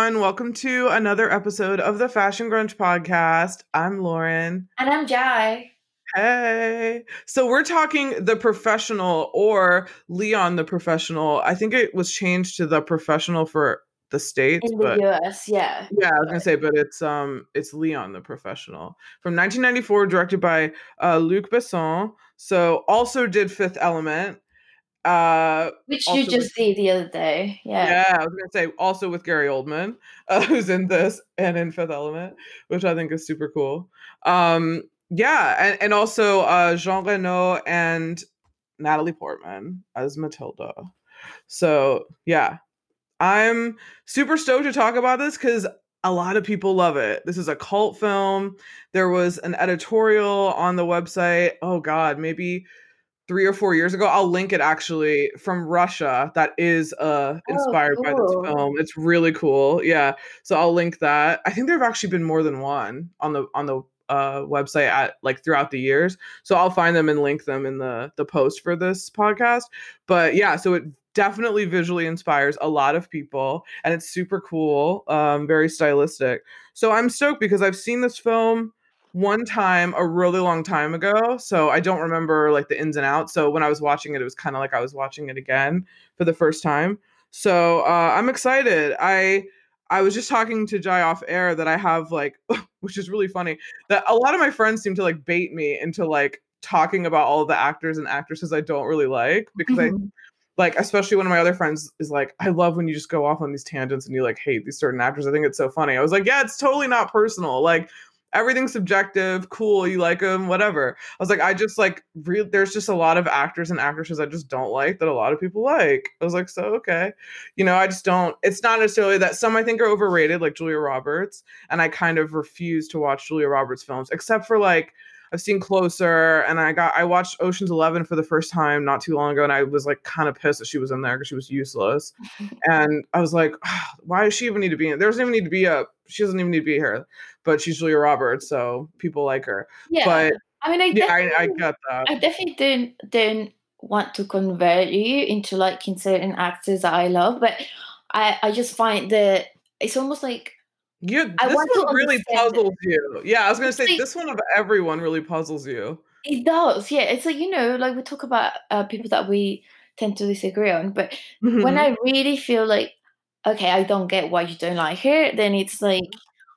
everyone. Welcome to another episode of the Fashion Grunge podcast. I'm Lauren. And I'm Jai. Hey. So we're talking The Professional or Leon the Professional. I think it was changed to The Professional for the states in the but US, yeah. yeah i was gonna say but it's um it's leon the professional from 1994 directed by uh luc besson so also did fifth element uh Which you just see the other day. Yeah. yeah, I was gonna say also with Gary Oldman, uh, who's in this and in Fifth Element, which I think is super cool. Um, yeah, and, and also uh, Jean Reno and Natalie Portman as Mathilda. So yeah, I'm super stoked to talk about this because a lot of people love it. This is a cult film. There was an editorial on the website. Oh God, maybe three or four years ago. I'll link it actually from Russia. That is uh inspired by this film. It's really cool. Yeah. So I'll link that. I think there have actually been more than one on the on the uh website at like throughout the years. So I'll find them and link them in the the post for this podcast. But yeah, so it definitely visually inspires a lot of people and it's super cool, um very stylistic. So I'm stoked because I've seen this film one time a really long time ago so i don't remember like the ins and outs so when i was watching it it was kind of like i was watching it again for the first time so uh, i'm excited i i was just talking to jai off air that i have like which is really funny that a lot of my friends seem to like bait me into like talking about all the actors and actresses i don't really like because i Mhm. like especially one of my other friends is like i love when you just go off on these tangents and you like hate these certain actors i think it's so funny i was like yeah it's totally not personal like everything's subjective cool you like them whatever. I was like i just like real there's just a lot of actors and actresses i just don't like that a lot of people like. I was like so okay. You know i just don't it's not necessarily that some i think are overrated like julia roberts and i kind of refuse to watch julia roberts films except for like I've seen Closer, and I got I watched Ocean's Eleven for the first time not too long ago, and I was like kind of pissed that she was in there because she was useless. And I was like, "Ah, why does she even need to be in? There doesn't even need to be a. She doesn't even need to be here, but she's Julia Roberts, so people like her. Yeah. But I mean I yeah, I, I definitely get that. I definitely don't don't want to convert you into liking certain actors that I love, but I, I just find that it's almost like You I this one really understand it. puzzles you. Yeah, I was gonna say See- this one of everyone really puzzles you. It does, yeah. It's like you know, like we talk about uh, people that we tend to disagree on, but when Mhm. I really feel like, okay, I don't get why you don't like her, then it's like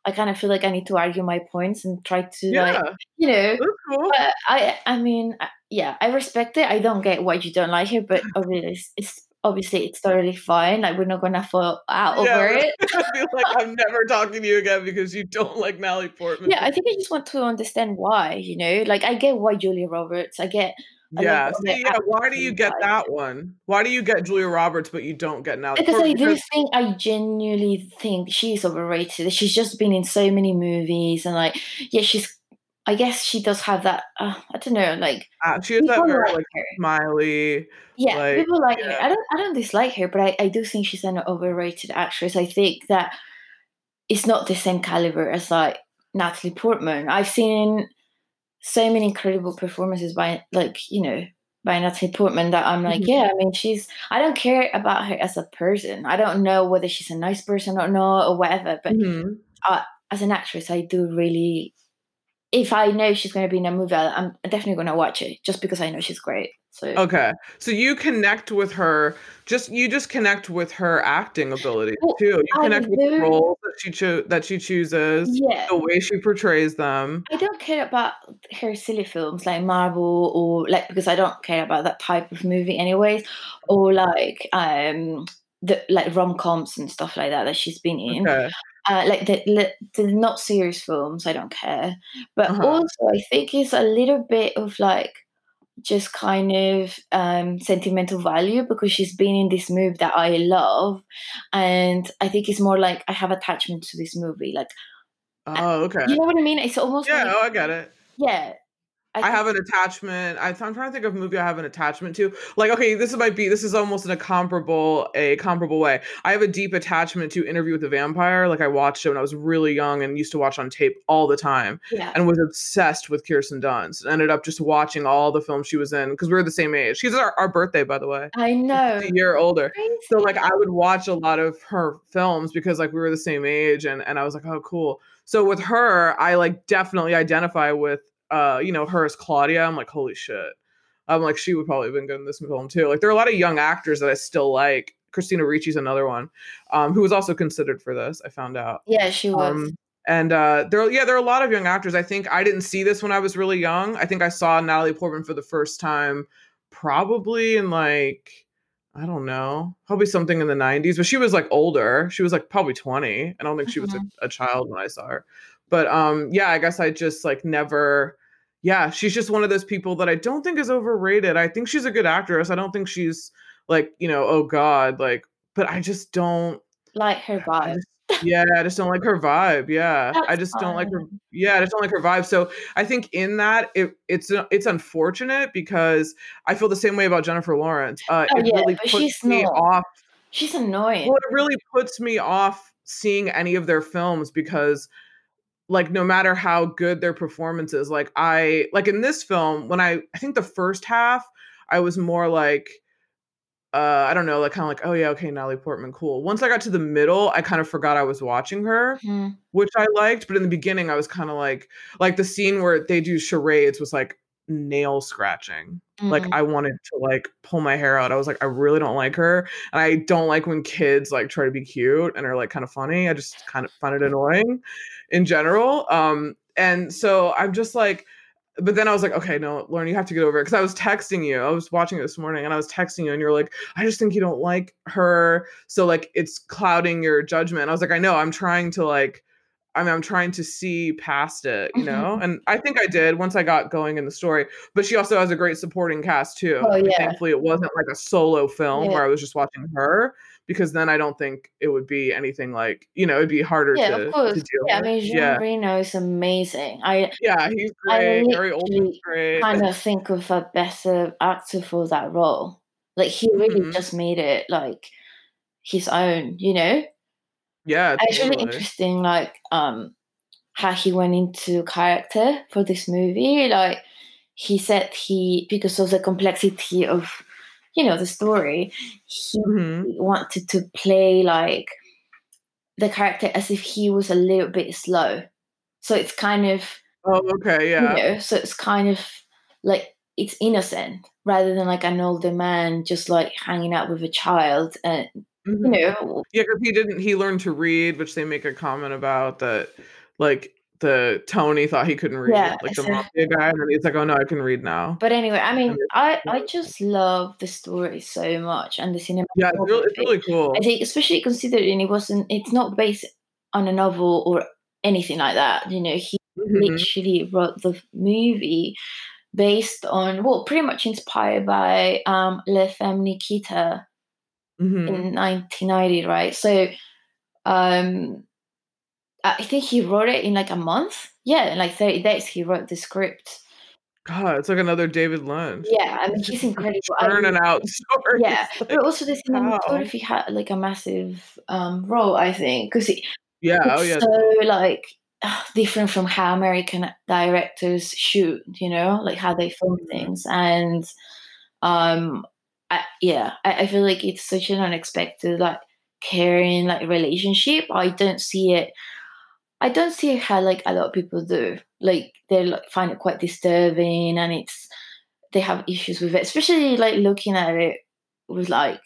I kind of feel like I need to argue my points and try to yeah, like, you know. cool. But I, I mean, uh, yeah, I respect it. I don't get why you don't like her, but obviously, it's, it's obviously it's totally fine. Like we're not gonna fall out Yeah, over it. I feel like I'm never talking to you again because you don't like Natalie Portman. Yeah, I think I just want to understand why. You know, like I get why Julia Roberts. I get. I Yeah. See, yeah. Why do you get vibes. that one? Why do you get Julia Roberts, but you don't get Natalie Because I Portman? do think I genuinely think she's overrated. She's just been in so many movies, and like, yeah, she's. I guess she does have that. Uh, I don't know, like Uh, she has that very like like her. smiley. Yeah, like, people like her. I don't. I don't dislike her, but I, I do think she's an overrated actress. I think that it's not the same caliber as like Natalie Portman. I've seen so many incredible performances by like you know by Natalie Portman that I'm like, Mhm. yeah. I mean, she's. I don't care about her as a person. I don't know whether she's a nice person or not or whatever. But Mhm. as an actress, I do really. If I know she's going to be in a movie, I'm definitely going to watch it just because I know she's great. So Okay. So you connect with her. Just you just connect with her acting ability too. You I connect with the roles that she cho- that she chooses, yeah, the way she portrays them. I don't care about her silly films like Marvel or like because I don't care about that type of movie anyways, or like um the like rom coms and stuff like that that she's been in. Okay. Uh, like the, the not serious films, I don't care. But Uh-huh. also, I think it's a little bit of like just kind of um sentimental value because she's been in this movie that I love, and I think it's more like I have attachment to this movie. Like Oh, okay. you know what I mean? It's almost Yeah. like Oh, I got it. yeah I, I have an attachment. I, am trying to think of a movie I have an attachment to. Like, okay, this might be this is almost in a comparable a comparable way. I have a deep attachment to Interview with the Vampire. Like, I watched it when I was really young and used to watch on tape all the time, yeah. and was obsessed with Kirsten Dunst. Ended up just watching all the films she was in because we were the same age. She's our, our birthday, by the way. I know, a year older. Crazy. So like, I would watch a lot of her films because like we were the same age, and and I was like, oh, cool. So with her, I like definitely identify with uh, you know, her as Claudia, I'm like, holy shit. I'm like, she would probably have been good in this film too. Like, there are a lot of young actors that I still like. Christina Ricci's another one, um, who was also considered for this. I found out. Yeah, she was. Um, and uh, there, yeah, there are a lot of young actors. I think I didn't see this when I was really young. I think I saw Natalie Portman for the first time, probably in like, I don't know, probably something in the '90s. But she was like older. She was like probably 20. I don't think she was a, mm-hmm. a child when I saw her. But um, yeah, I guess I just like never yeah, she's just one of those people that I don't think is overrated. I think she's a good actress. I don't think she's like, you know, oh god, like but I just don't like her vibe. Yeah, I just don't like her vibe. Yeah. That's I just fun. don't like her yeah, I just don't like her vibe. So I think in that it it's it's unfortunate because I feel the same way about Jennifer Lawrence. Uh oh, it yeah, really puts me not. off. She's annoying. Well, it really puts me off seeing any of their films because like no matter how good their performance is like i like in this film when i i think the first half i was more like uh i don't know like kind of like oh yeah okay natalie portman cool once i got to the middle i kind of forgot i was watching her mm-hmm. which i liked but in the beginning i was kind of like like the scene where they do charades was like nail scratching. Mm-hmm. Like I wanted to like pull my hair out. I was like, I really don't like her. And I don't like when kids like try to be cute and are like kind of funny. I just kind of find it annoying in general. Um, and so I'm just like, but then I was like, okay, no, Lauren, you have to get over it. Cause I was texting you. I was watching it this morning and I was texting you and you're like, I just think you don't like her. So like it's clouding your judgment. I was like, I know, I'm trying to like I mean, I'm trying to see past it, you know? Mm-hmm. And I think I did once I got going in the story. But she also has a great supporting cast too. Oh, yeah. Thankfully, it wasn't like a solo film yeah. where I was just watching her because then I don't think it would be anything like, you know, it'd be harder to do yeah, to, of course. yeah, with. I mean, Jean yeah. Reno is amazing. I Yeah, he's great. Gary Oldman's great. kind of think of a better actor for that role. Like, he really mm-hmm. just made it like his own, you know? Yeah, it's really interesting. Like um, how he went into character for this movie. Like he said he because of the complexity of you know the story, he mm-hmm. wanted to play like the character as if he was a little bit slow. So it's kind of oh okay yeah. You know, so it's kind of like it's innocent rather than like an older man just like hanging out with a child and Mm-hmm. You know, yeah, because he didn't. He learned to read, which they make a comment about that, like the Tony thought he couldn't read, yeah, like the mafia guy, and he's like, "Oh no, I can read now." But anyway, I mean, I I just love the story so much and the cinema. Yeah, it's really, it's really cool. I think, especially considering it wasn't, it's not based on a novel or anything like that. You know, he mm-hmm. literally wrote the movie based on well, pretty much inspired by um, Le Femme Nikita mm-hmm. in 1990, right? So um, I think he wrote it in like a month. Yeah, in like 30 days, he wrote the script. God, it's like another David Lynch. Yeah, I mean, he's incredible. Turning out stories. Yeah, but also the cinematography had like a massive um, role, I think, because it, yeah, oh yeah, so like different from how American directors shoot, you know, like how they film mm-hmm. things, and um, I, yeah, I, I feel like it's such an unexpected like caring like relationship. I don't see it. I don't see how like a lot of people do. Like they like, find it quite disturbing, and it's they have issues with it, especially like looking at it with like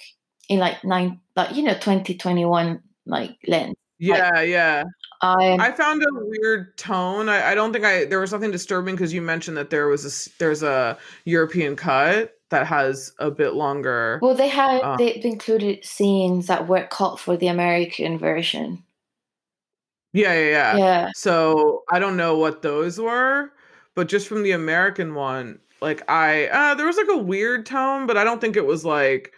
in like nine, like you know, twenty twenty one like lens. Yeah, like, yeah. I I found a weird tone. I, I don't think I there was something disturbing because you mentioned that there was a there's a European cut that has a bit longer. Well, they had uh, they included scenes that were cut for the American version. Yeah, yeah, yeah. Yeah. So I don't know what those were, but just from the American one, like I uh there was like a weird tone, but I don't think it was like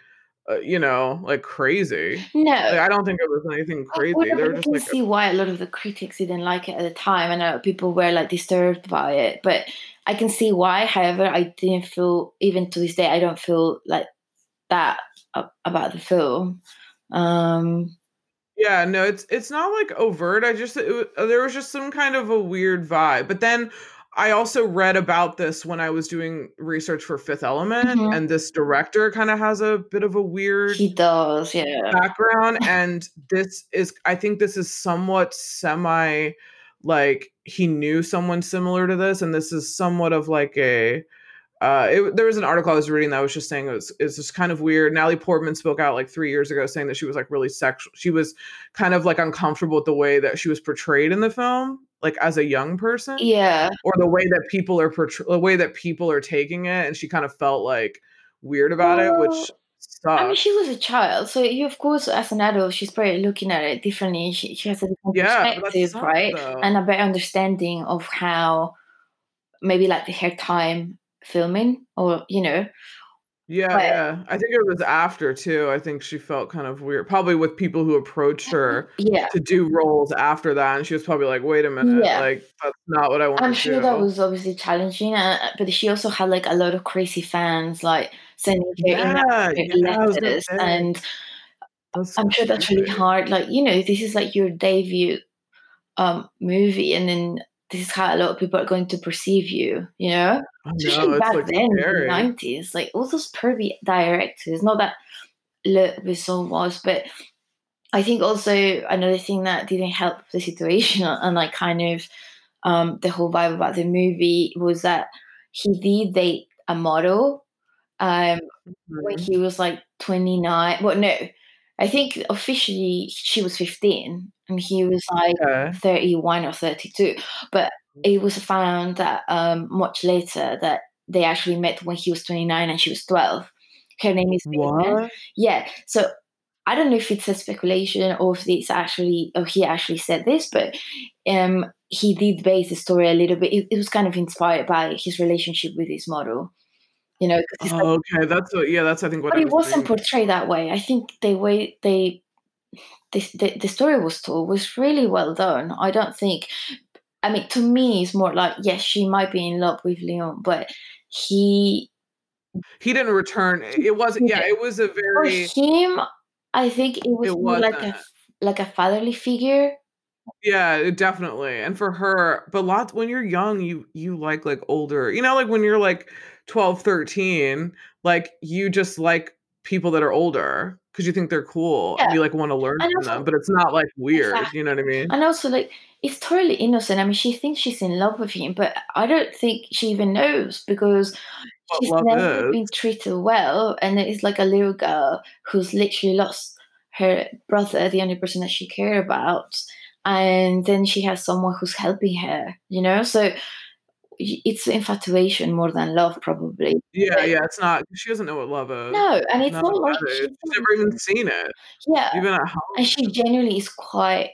uh, you know, like crazy. No, like, I don't think it was anything crazy. Well, they were I just can like, see why a lot of the critics didn't like it at the time. I know people were like disturbed by it, but I can see why. However, I didn't feel even to this day. I don't feel like that about the film. Um, yeah, no, it's it's not like overt. I just it, there was just some kind of a weird vibe. But then I also read about this when I was doing research for Fifth Element, mm-hmm. and this director kind of has a bit of a weird he does, yeah, background. and this is, I think, this is somewhat semi like he knew someone similar to this, and this is somewhat of like a uh, it, there was an article I was reading that was just saying it was it's just kind of weird. Natalie Portman spoke out like three years ago saying that she was like really sexual. She was kind of like uncomfortable with the way that she was portrayed in the film, like as a young person. Yeah. Or the way that people are portray- the way that people are taking it, and she kind of felt like weird about well, it, which Sucks. I mean, she was a child, so you, of course, as an adult, she's probably looking at it differently. She, she has a different yeah, perspective, right, though. and a better understanding of how maybe like the her time filming or you know yeah but, yeah. I think it was after too. I think she felt kind of weird probably with people who approached her yeah. to do roles after that and she was probably like wait a minute yeah. like that's not what i want i'm sure do. that was obviously challenging uh, but she also had like a lot of crazy fans like sending her yeah, yeah, letters and that's i'm sure that's really hard like you know this is like your debut um movie and then this is how a lot of people are going to perceive you, you know? Especially back like then scary. in the nineties. Like all those pervy directors, not that Luc Besson was, but I think also another thing that didn't help the situation and like kind of um, the whole vibe about the movie was that he did date a model um, mm-hmm. when he was like 29. Well, no, I think officially she was 15 and he was like okay. 31 or 32. But it was found that um, much later that they actually met when he was 29 and she was 12. Her name is What? Yeah. So I don't know if it's a speculation or if it's actually, or he actually said this, but um, he did base the story a little bit. It, it was kind of inspired by his relationship with his model you know. Oh, okay, that's what, yeah, that's I think what. But it was not portrayed that way. I think the way they, the, the the story was told was really well done. I don't think. I mean, to me, it's more like yes, she might be in love with Leon, but he he didn't return. It wasn't. Yeah, it was a very for him. I think it was, it was like a like a fatherly figure yeah, definitely. And for her, but lots when you're young, you you like like older. You know, like when you're like 12, 13, like you just like people that are older because you think they're cool yeah. and you like want to learn and from also, them, but it's not like weird. Exactly. You know what I mean? And also, like, it's totally innocent. I mean, she thinks she's in love with him, but I don't think she even knows because what she's never is. been treated well. And it's like a little girl who's literally lost her brother, the only person that she cared about. And then she has someone who's helping her, you know? So it's infatuation more than love, probably. Yeah, but, yeah, it's not. She doesn't know what love is. No, and it's not, not like she's never even seen it. Yeah, even at home. And she genuinely is quite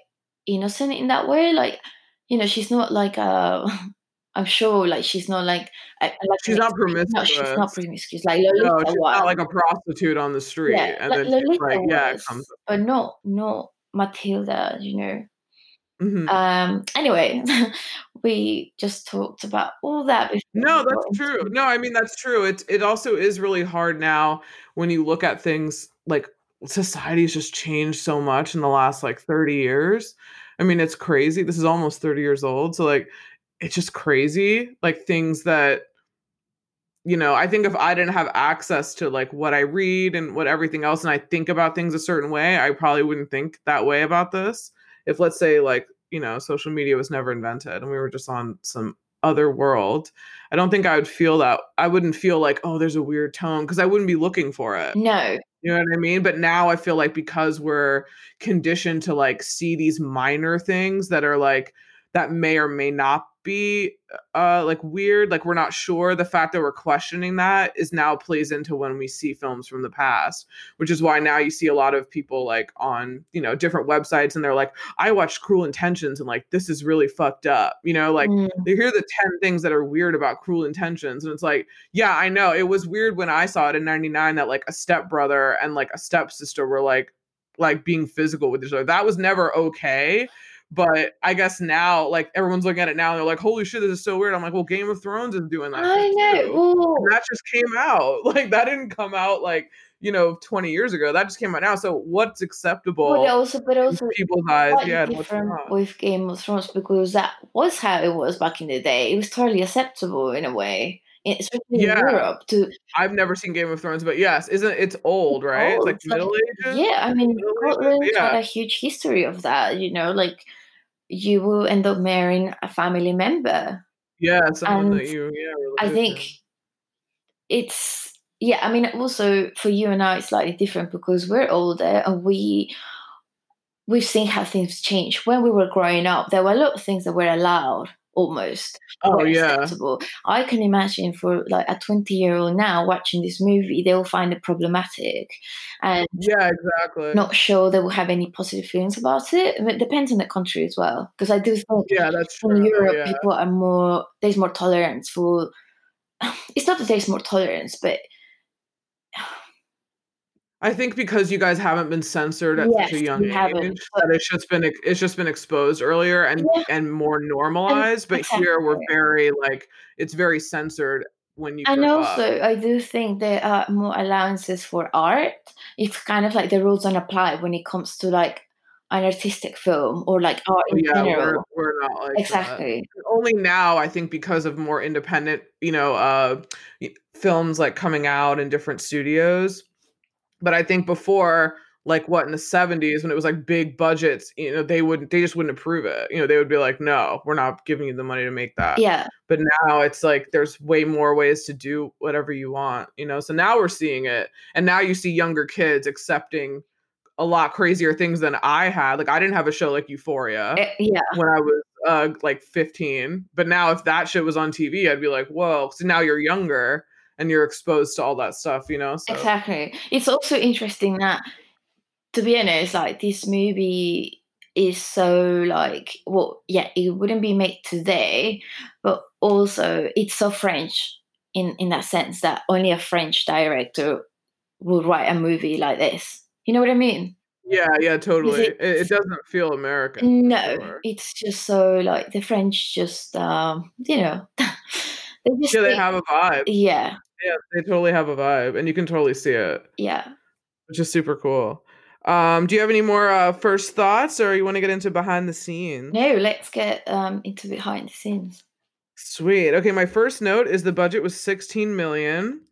innocent in that way. Like, you know, she's not like uh, a. I'm sure, like she's not like, like she's not promiscuous. No, she's not promiscuous. Like Lolita no, she's was. not like a prostitute on the street. Yeah, and like then Lolita like, yeah, was, comes. but not not Mathilda. You know. Mm-hmm. Um, anyway, we just talked about all that. No, that's true. No, I mean that's true. It it also is really hard now when you look at things like society's just changed so much in the last like 30 years. I mean, it's crazy. This is almost 30 years old. So like it's just crazy. Like things that you know, I think if I didn't have access to like what I read and what everything else and I think about things a certain way, I probably wouldn't think that way about this if let's say like you know social media was never invented and we were just on some other world i don't think i would feel that i wouldn't feel like oh there's a weird tone because i wouldn't be looking for it. No. You know what i mean? But now i feel like because we're conditioned to like see these minor things that are like that may or may not be uh like weird like we're not sure the fact that we're questioning that is now plays into when we see films from the past which is why now you see a lot of people like on you know different websites and they're like i watched cruel intentions and like this is really fucked up you know like Mm. they hear the 10 things that are weird about cruel intentions and it's like yeah i know it was weird when i saw it in 99 that like a stepbrother and like a stepsister were like like being physical with each other that was never okay but I guess now, like everyone's looking at it now, and they're like, "Holy shit, this is so weird." I'm like, "Well, Game of Thrones is doing that." I know. too. Well, And that just came out. Like that didn't come out like you know 20 years ago. That just came out now. So what's acceptable but also, but also, people's eyes? Yeah, what's different with Game of Thrones because that was how it was back in the day. It was totally acceptable in a way, especially Yeah. in Europe. To I've never seen Game of Thrones, but yes, isn't it's old, right? It's old, like it's like- Middle Ages. yeah, I mean? Scotland had a huge history of that. You know, like you will end up marrying a family member. Yeah, someone that And you yeah. I think to. it's yeah. I mean, also for you and I, it's slightly different because we're older and we we've seen how things change. When we were growing up, there were a lot of things that were allowed almost. Oh yeah. acceptable. I can imagine for like a 20 year old now watching this movie, they will find it problematic and Yeah, exactly. not sure they will have any positive feelings about it. Mean, It depends on the country as well. Because I do think Yeah, that's true. in Europe, yeah. people are more, there's more tolerance for, it's not that there's more tolerance, but I think because you guys haven't been censored at Yes, such a young age, haven't, that it's just been it's just been exposed earlier and Yeah. and more normalized. but here we're very like it's very censored when you and also up. I do think there are more allowances for art. It's kind of like the rules don't apply when it comes to like an artistic film or like art Oh, in yeah, we're general. we're not like. Exactly. Only now, I think, because of more independent, you know, uh, films like coming out in different studios. But I think before, like what in the seventies, when it was like big budgets, you know, they wouldn't, they just wouldn't approve it. You know, they would be like, "No, we're not giving you the money to make that." Yeah. but now it's like there's way more ways to do whatever you want you know so now we're seeing it and now you see younger kids accepting a lot crazier things than i had like i didn't have a show like euphoria Eh, Yeah. when i was uh like 15 but now if that shit was on tv i'd be like whoa so now you're younger and you're exposed to all that stuff you know so Exactly. It's also interesting that, to be honest, like this movie is so like, well, yeah, it wouldn't be made today, but also it's so French in in that sense that only a French director would write a movie like this. You know what I mean? yeah yeah totally it- it, doesn't feel american No, sure. it's just so like the French just um, you know, they just yeah they think- have a vibe yeah, yeah they totally have a vibe and you can totally see it yeah. which is super cool. Um, do you have any more uh, first thoughts, or you want to get into behind the scenes? No, let's get um into behind the scenes. Sweet. Okay, my first note is the budget was 16 million,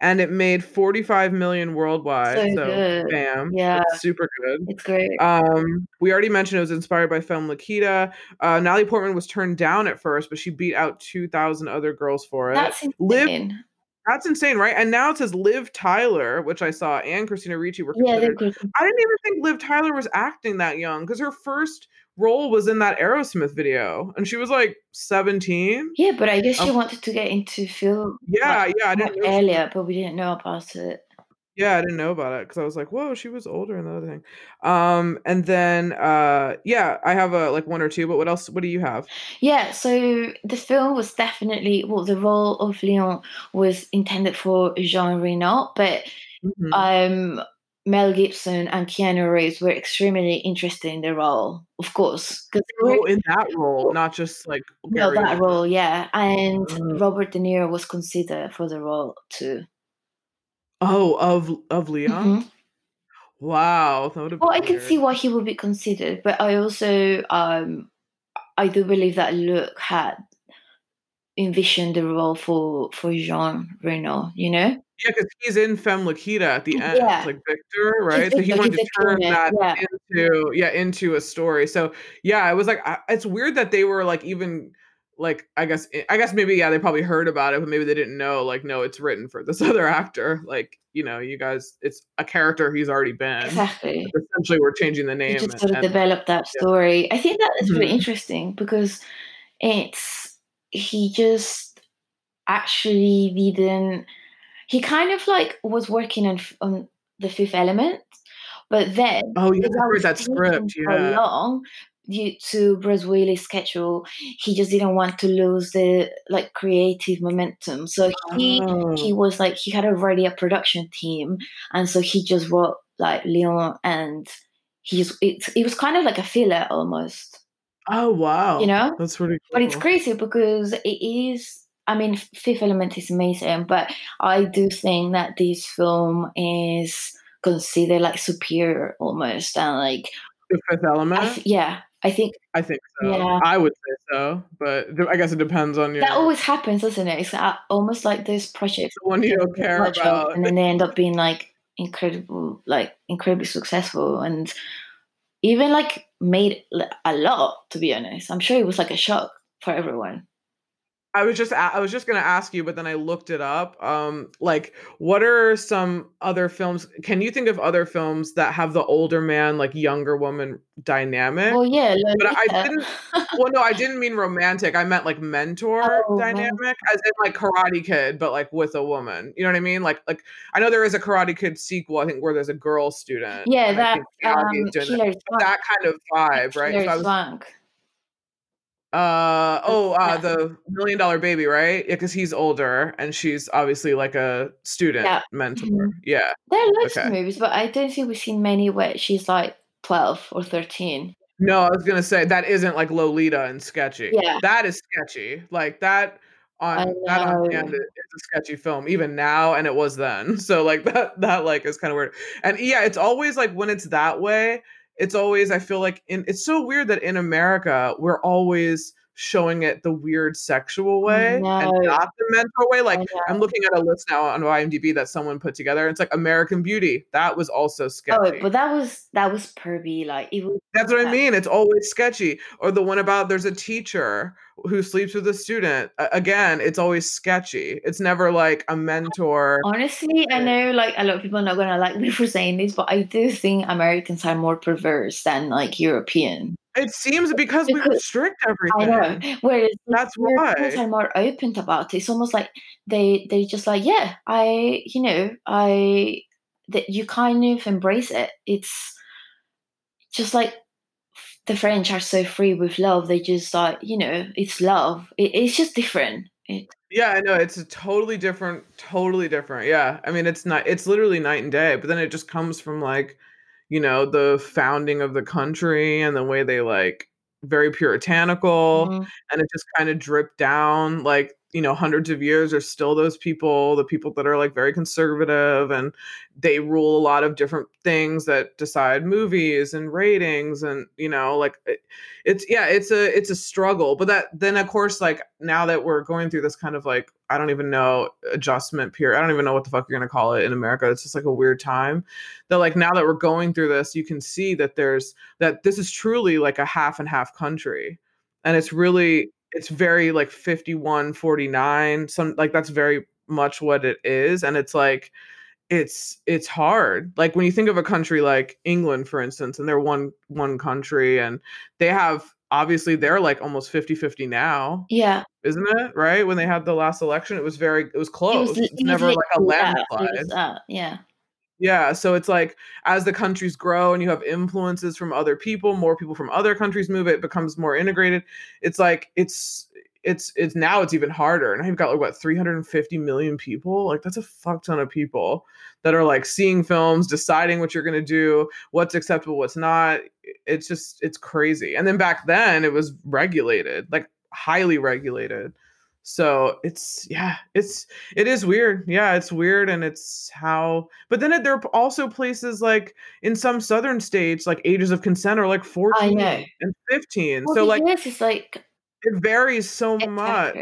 and it made 45 million worldwide. So So, good. bam, Yeah. super good. It's great. Um, we already mentioned it was inspired by Femme Nikita. Uh, Natalie Portman was turned down at first, but she beat out 2,000 other girls for it. That's Liv- insane. That's insane, right? And now it says Liv Tyler, which I saw, and Christina Ricci were Yeah, they're considered. good. I didn't even think Liv Tyler was acting that young because her first role was in that Aerosmith video, and she was like 17. Yeah, but I guess she Um, wanted to get into film Yeah, like, yeah, I didn't know. earlier, but we didn't know about it. Yeah, I didn't know about it because I was like, whoa, she was older and the other thing. Um, and then uh, yeah, I have a like one or two, but what else? What do you have? Yeah, so the film was definitely well, the role of Leon was intended for Jean Reno, but Mhm. um, Mel Gibson and Keanu Reeves were extremely interested in the role, of course, because oh, in that role, not just like no, that role, yeah, and Mm. Robert De Niro was considered for the role too. Oh, of of Leon. Mhm. Wow, that would have. Well, I can see why he would be considered, but I also um I do believe that Luc had envisioned the role for for Jean Reno, you know? Yeah, because he's in Femme Nikita at the end, Yeah. like Victor, right? So he wanted to turn that yeah. into yeah into a story. So yeah, it was like, I, it's weird that they were like even like I guess I guess maybe yeah they probably heard about it, but maybe they didn't know like no, it's written for this other actor. Like you know, you guys, it's a character he's already been. Exactly. Essentially, we're changing the You name. just and- sort of and- develop that yeah. story. I think that is really Mhm. interesting because it's he just actually didn't. He kind of like was working on on the Fifth Element, but then Oh yeah, I I heard that script. Yeah. long due to Bruce Willis' schedule, he just didn't want to lose the like creative momentum. So he he Oh. was like he had already a production team, and so he just wrote like Leon, and he's it. It was kind of like a filler almost, Oh wow! you know. That's pretty But it's crazy because it is. I mean, Fifth Element is amazing, but I do think that this film is considered like superior almost, and like The Fifth Element? th- yeah, I think I think so. yeah. I would say so, but I guess it depends on your. That always happens, doesn't it? It's almost like those projects the one you don't care about. and then they end up being like incredible, like incredibly successful, and even like made a lot. To be honest, I'm sure it was like a shock for everyone. I was just I was just gonna ask you, but then I looked it up. Um, like, what are some other films? Can you think of other films that have the older man, like younger woman dynamic? Well, yeah, But I didn't. Well, no, I didn't mean romantic. I meant like mentor oh, man. dynamic, as in like Karate Kid, but like with a woman. You know what I mean? Like, like I know there is a Karate Kid sequel. I think where there's a girl student, Yeah, that um, that, that kind of vibe, right? So I was Swank. Uh oh uh the million dollar baby right? Yeah because he's older and she's obviously like a student yeah. mentor. Mhm. yeah. There are lots of movies, but I don't think we've seen many where she's like twelve or thirteen. no i was gonna say that isn't like lolita and sketchy. Yeah, that is sketchy. Like that on that on hand know. is a sketchy film even now and it was then. So like that that like is kind of weird. And yeah it's always like when it's that way it's always i feel like in it's so weird that in america we're always showing it the weird sexual way and not the mentor way like i'm looking at a list now on imdb that someone put together it's like american beauty that was also sketchy Oh, sketchy but that was that was pervy. Like it was. that's what I mean. It's always sketchy. Or the one about there's a teacher who sleeps with a student. Again, it's always sketchy. It's never like a mentor. Honestly, I know like a lot of people are not gonna like me for saying this, but I do think Americans are more perverse than like European. It seems because we Because restrict I know. everything. Whereas That's Europeans why. are more open about it. It's almost like they they just like, yeah, I you know, I that you kind of embrace it. It's just like the French are so free with love. They just like, you know, it's love. It, it's just different. It, Yeah, I know. It's a totally different, totally different. Yeah. I mean, it's not, it's literally night and day, but then it just comes from like, you know, the founding of the country and the way they like very puritanical Mhm. and it just kind of dripped down like you know hundreds of years are still those people the people that are like very conservative and they rule a lot of different things that decide movies and ratings and you know like it, it's yeah it's a it's a struggle but that then of course like now that we're going through this kind of like i don't even know adjustment period i don't even know what the fuck you're gonna call it in america it's just like a weird time that like now that we're going through this you can see that there's that this is truly like a half and half country and it's really it's very like 51 49 some like that's very much what it is and it's like it's it's hard. Like when you think of a country like england for instance and they're one one country and they have obviously they're like almost 50 50 now Yeah, isn't it? Right? When they had the last election it was very it was it was close. It was never like a literally that. It landslide. Yeah, yeah, so it's like as the countries grow and you have influences from other people, more people from other countries move, it becomes more integrated. It's like it's it's it's now it's even harder. And I've got like what 350 million people. Like that's a fuck ton of people that are like seeing films, deciding what you're gonna do, what's acceptable, what's not. It's just it's crazy. And then back then it was regulated, like highly regulated. So it's yeah, it's it is weird. Yeah, it's weird and it's how but then there are also places like in some southern states like ages of consent are like 14 and 15. Well, So like is like it varies so much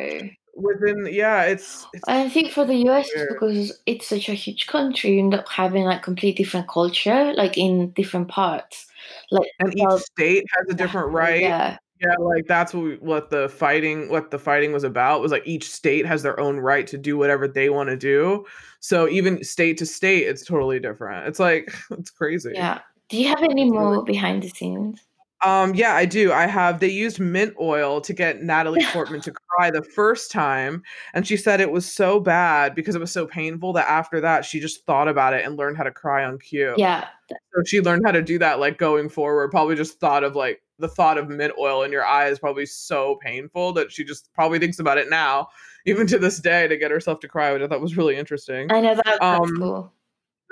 within yeah, it's it's I think for the US, it's weird. because it's such a huge country, you end up having like complete different culture, like in different parts. Like And each state has a different exactly, right. yeah, Yeah, like that's what we, what the fighting what the fighting was about was like each state has their own right to do whatever they want to do. So even state to state it's totally different. It's like it's crazy. yeah. Do you have any more behind the scenes? Um, yeah, I do. I have. They used mint oil to get Natalie Portman to cry the first time, and she said it was so bad because it was so painful that after that she just thought about it and learned how to cry on cue. Yeah. So she learned how to do that like going forward. Probably just thought of like the thought of mint oil in your eye is probably so painful that she just probably thinks about it now, even to this day, to get herself to cry, which I thought was really interesting. I know that. That's Um, cool.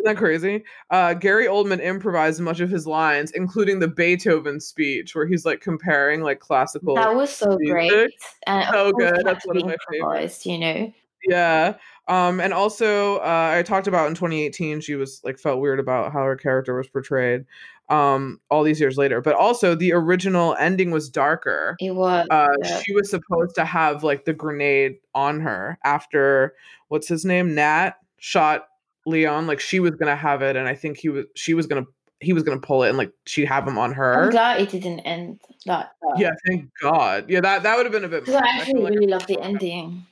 Isn't that crazy? Uh, Gary Oldman improvised much of his lines, including the Beethoven speech, where he's like comparing like classical. That was so music. great. And So good. That's one of my favorites. improvised, You know. Yeah. Um, and also uh, I talked about in 2018 she was like felt weird about how her character was portrayed um all these years later. But also the original ending was darker. It was. Uh, yeah. she was supposed to have like the grenade on her after what's his name Nat shot Leon. Like she was gonna have it, and I think he was she was gonna he was gonna pull it, and like she'd have him on I'm her. glad it didn't end that. Yeah, thank God. Yeah, that that would have been a bit. I much. I actually like- really love the ending.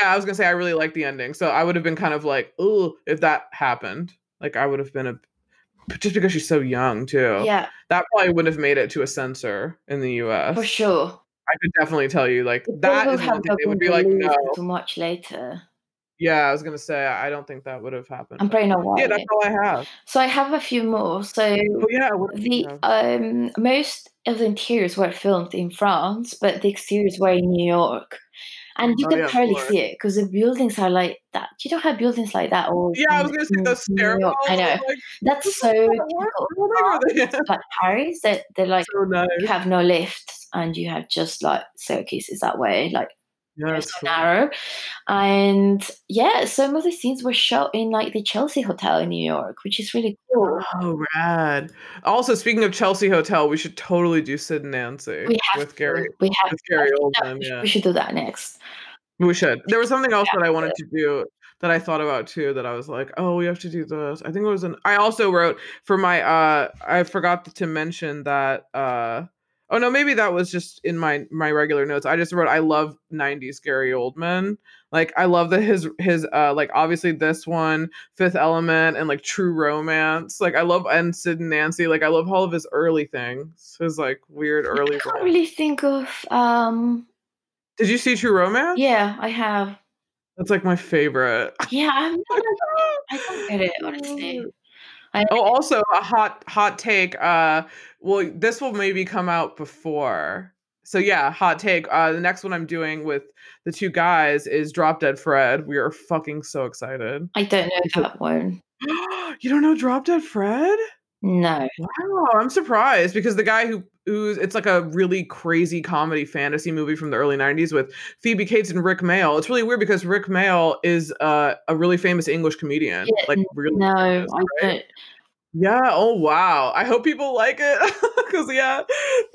Yeah, I was gonna say I really like the ending, so I would have been kind of like, oh, if that happened, like I would have been a just because she's so young too. Yeah, that probably would have made it to a censor in the U.S. for sure. I could definitely tell you, like It that would one thing they would be like, no. much later. Yeah, I was gonna say I don't think that would have happened. I'm pretty not yeah, why. that's all I have. So I have a few more. So Oh yeah, the um most of the interiors were filmed in France, but the exteriors were in New York. And you Oh, can yeah, barely see it because the buildings are like that. You don't have buildings like that all Yeah, I was gonna say in those New York. stairwells. I know. Like, That's so what? typical How big are they? of like Paris that they're like so nice. you have no lifts and you have just like staircases that way, like Yeah, so narrow. And yeah, some of the scenes were shot in like the Chelsea Hotel in New York, which is really cool. Oh, rad. Also, speaking of Chelsea Hotel, we should totally do Sid and Nancy with to. Gary. We have With Gary. Oldman, we, should, yeah. we should do that next. We should. There was something else Yeah, that I wanted to do that I thought about too that I was like, oh, we have to do this. I think it was an I also wrote for my uh I forgot to mention that uh oh no, maybe that was just in my my regular notes. I just wrote I love 90s Gary Oldman. Like I love that his his uh like obviously this one, Fifth Element and like True Romance. Like I love and Sid and Nancy. Like I love all of his early things. His like weird early I can't roles. really think of um Did you see True Romance? yeah, I have. That's like my favorite. Yeah, I'm not I don't get it, honestly. I Oh, also a hot hot take. Uh, well, this will maybe come out before. So yeah, hot take. Uh, the next one I'm doing with the two guys is Drop Dead Fred. We are fucking so excited. I don't know that one. you don't know Drop Dead Fred? No. Wow, I'm surprised because the guy who who's it's like a really crazy comedy fantasy movie from the early 90s with Phoebe Cates and Rik Mayall. It's really weird because Rik Mayall is uh, a really famous English comedian. Yeah, like really No, famous, I right? don't. Yeah. Oh wow. I hope people like it because yeah,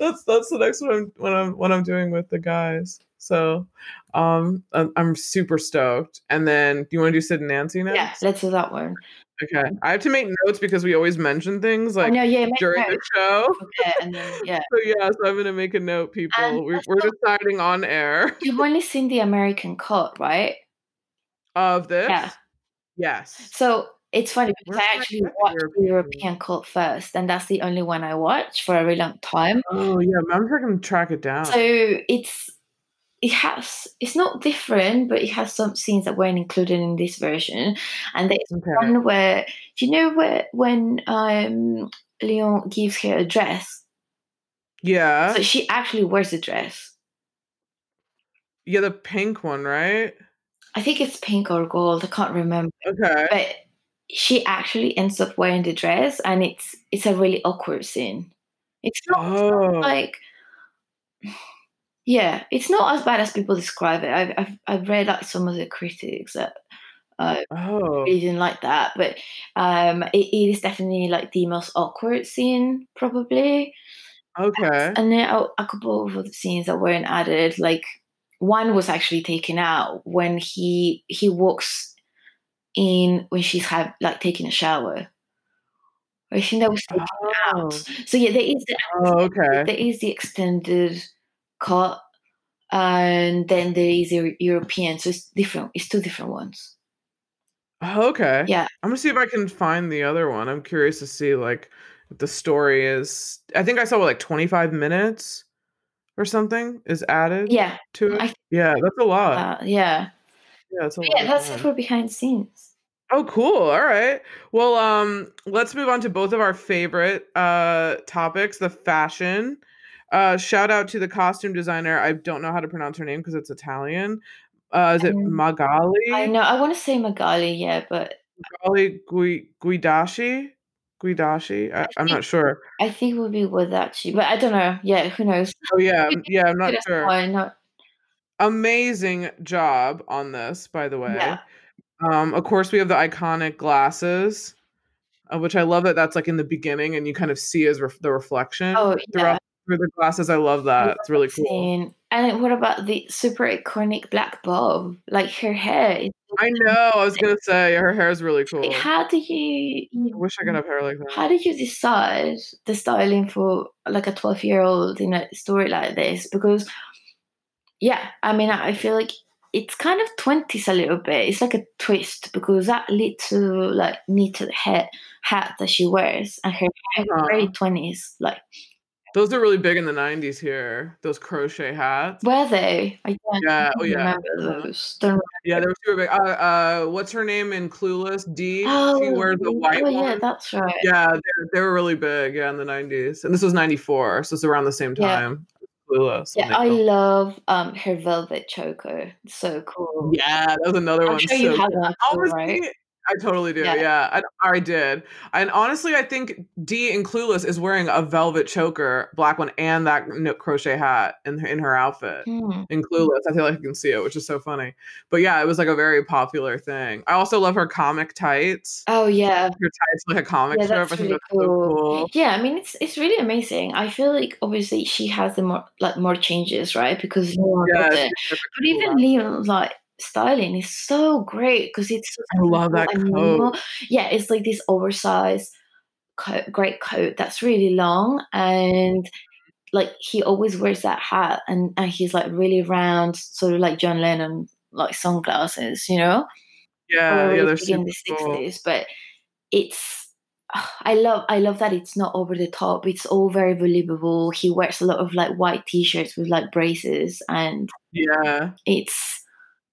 that's that's the next one I'm, what I'm what I'm doing with the guys. So, um, I'm, I'm super stoked. And then, do you want to do Sid and Nancy now? Yeah, let's do that one. Okay. I have to make notes because we always mention things like know, yeah, during the show. it and then yeah. So yeah, so I'm gonna make a note, people. And We're, we're talk- deciding on air You've only seen the American cut, right? of this. Yeah. Yes. So it's funny because I actually watched the European? Cut first, and that's the only one I watched for a really long time. Oh yeah, I'm trying to track it down. So it's it has it's not different, but it has some scenes that weren't included in this version. And there's okay. one where do you know where when um Leon gives her a dress? Yeah. So she actually wears a dress. Yeah, the pink one, right? I think it's pink or gold. I can't remember. Okay. But she actually ends up wearing the dress, and it's it's a really awkward scene. It's not Oh. like yeah, it's not as bad as people describe it. I've I've, I've read like some of the critics that uh, Oh. really didn't like that, but um, it, it is definitely like the most awkward scene probably. Okay. And then a, a couple of other scenes that weren't added, like one was actually taken out when he he walks in when she's have like taking a shower. I think that was taken Oh. out. So yeah, there is the Oh, okay. there is the extended cut, and then there is a European. So it's different. It's two different ones. Oh, okay. Yeah. I'm gonna see if I can find the other one. I'm curious to see like the story is. I think I saw like 25 minutes or something is added Yeah. to it. I- yeah, that's a lot. Uh, yeah. yeah, that's a But lot. yeah, that's it for behind the scenes. Oh, cool. All right. Well, um, let's move on to both of our favorite uh topics, the fashion. Uh shout out to the costume designer. I don't know how to pronounce her name because it's Italian. Uh is it Um, Magali? I know. I want to say Magali, yeah, but Magali Gui- Guidasci? Guidasci? I, I'm not sure. I think it would be with Wadachi. But I don't know. Yeah, who knows? Oh yeah, yeah, I'm not sure. not- Amazing job on this, by the way. Yeah. Um, of course, we have the iconic glasses, uh, which I love that that's like in the beginning and you kind of see as ref- the reflection Oh, throughout. Through the glasses. I love that. It's really cool. Scene. And what about the super iconic black bob? Like her hair. is- I know. I was gonna say her hair is really cool. Like, how do you? I wish I could have hair like that. How did you decide the styling for like a twelve-year-old in a story like this? Because, yeah, I mean, I I feel like it's kind of twenties a little bit. It's like a twist because that little like knitted hat hat that she wears and her hair Uh-huh. very twenties. Like, Those are really big in the '90s here. Those crochet hats. were they? I don't Yeah, oh, yeah. remember those. Don't Yeah, they were super big. Uh, uh, what's her name in Clueless? D. Oh, she wears the white oh one. yeah, that's right. Yeah, they, they were really big. Yeah, in the '90s, and this was '94, so it's around the same Yeah. time. Clueless. when Yeah, I love um her velvet choker. So cool. Yeah, that was another I'm one. sure you so have that too, right? I totally do. Yeah. Yeah, I, I did. And honestly, I think D in Clueless is wearing a velvet choker, black one, and that crochet hat in in her outfit. Hmm. In Clueless, I feel like I can see it, which is so funny. But yeah, it was like a very popular thing. I also love her comic tights. Oh yeah, Her tights like a comic yeah, strip. that's really that's so cool. cool. Yeah, I mean it's it's really amazing. I feel like obviously she has the more like more changes, right? Because Yeah, does it's it. perfect But even cool. Leon's like styling is so great because it's so I love that coat. Yeah, it's like this oversized coat, great coat that's really long and like he always wears that hat and, and he's like really round, sort of like John Lennon, like sunglasses, you know? Yeah, yeah, they're in the cool. sixties. But it's I love I love that it's not over the top. It's all very believable. He wears a lot of like white t-shirts with like braces and Yeah. it's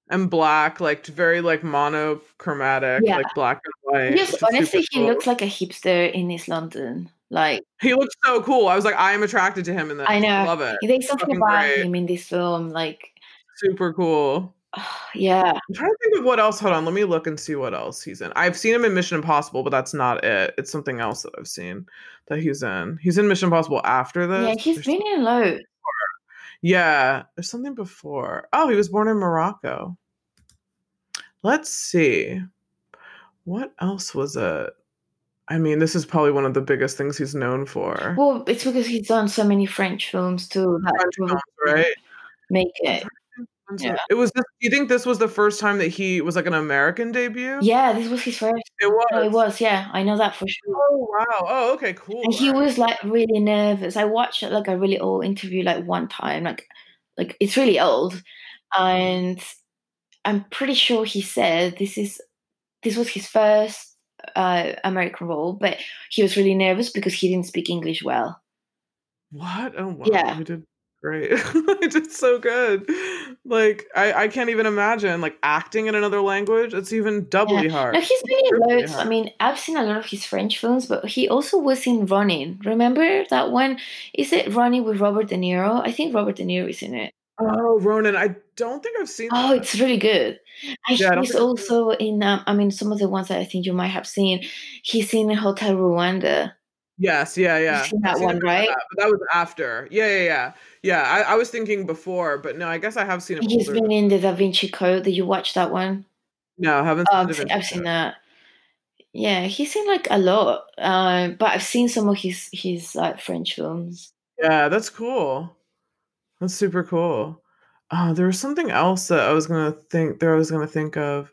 and black, like very like monochromatic, Yeah. like black and white. Yes, honestly, he cool. looks like a hipster in East London. Like He looks so cool. I was like, I am attracted to him in this. I know. Love it. there's something about great. him in this film. Like, Super cool. yeah, I'm trying to think of what else. Hold on, let me look and see what else he's in. I've seen him in Mission Impossible, but that's not it. It's something else that I've seen that he's in. He's in Mission Impossible after this. yeah, he's There's been in loads. Yeah, there's something before. Oh, he was born in Morocco. Let's see. What else was it? I mean, this is probably one of the biggest things he's known for. Well, it's because he's done so many French films too. That films, right? Make it. Yeah. It was. This, you think this was the first time that he was like an American debut? Yeah, this was his first. It was. It was. Yeah, I know that for sure. Oh wow! Oh okay, cool. And he was like really nervous. I watched like a really old interview like one time, like like it's really old, and I'm pretty sure he said this is this was his first uh, American role, but he was really nervous because he didn't speak English well. What? Oh wow! Yeah. He did great. did so good. Like I, I can't even imagine like acting in another language. It's even doubly hard. No, he's been in loads. I mean, I've seen a lot of his French films, but he also was in Ronin. Remember that one? Is it Ronin with Robert De Niro? I think Robert De Niro is in it. Oh, Ronin, I don't think I've seen. Oh, that. it's really good. And Yeah, he's think I've seen also in. Um, I mean, some of the ones that I think you might have seen. He's in Hotel Rwanda. Yes, yeah, yeah. that one, right? that, but that was after. Yeah, yeah, yeah. Yeah, I, I was thinking before, but no, I guess I have seen him And he's older. been in the Da Vinci Code. Did you watch that one? no, I haven't Oh, I've, seen, I've seen that. Yeah, he's in like a lot. Um, but I've seen some of his his like French films. Yeah, that's cool. That's super cool. Uh, there was something else that I was gonna think that I was gonna think of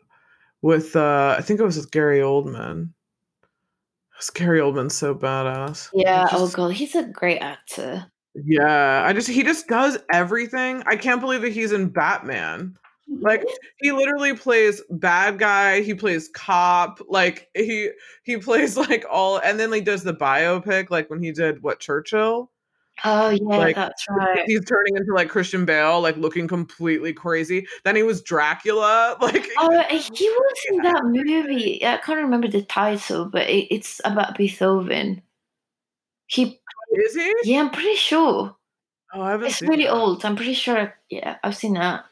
with uh I think it was with Gary Oldman. 'Cause Gary Oldman's so badass. Yeah. He's Oh god, he's a great actor. Yeah. I just he just does everything. I can't believe that he's in Batman. like he literally plays bad guy he plays cop like he he plays like all and then he does the biopic like when he did what churchill Oh yeah, like that's right. he's turning into like christian bale like looking completely crazy then he was dracula like Oh, he was in that movie. I can't remember the title, but it, it's about Beethoven. He, is he yeah, I'm pretty sure. oh i haven't It's really that. old. I'm pretty sure. Yeah, I've seen that.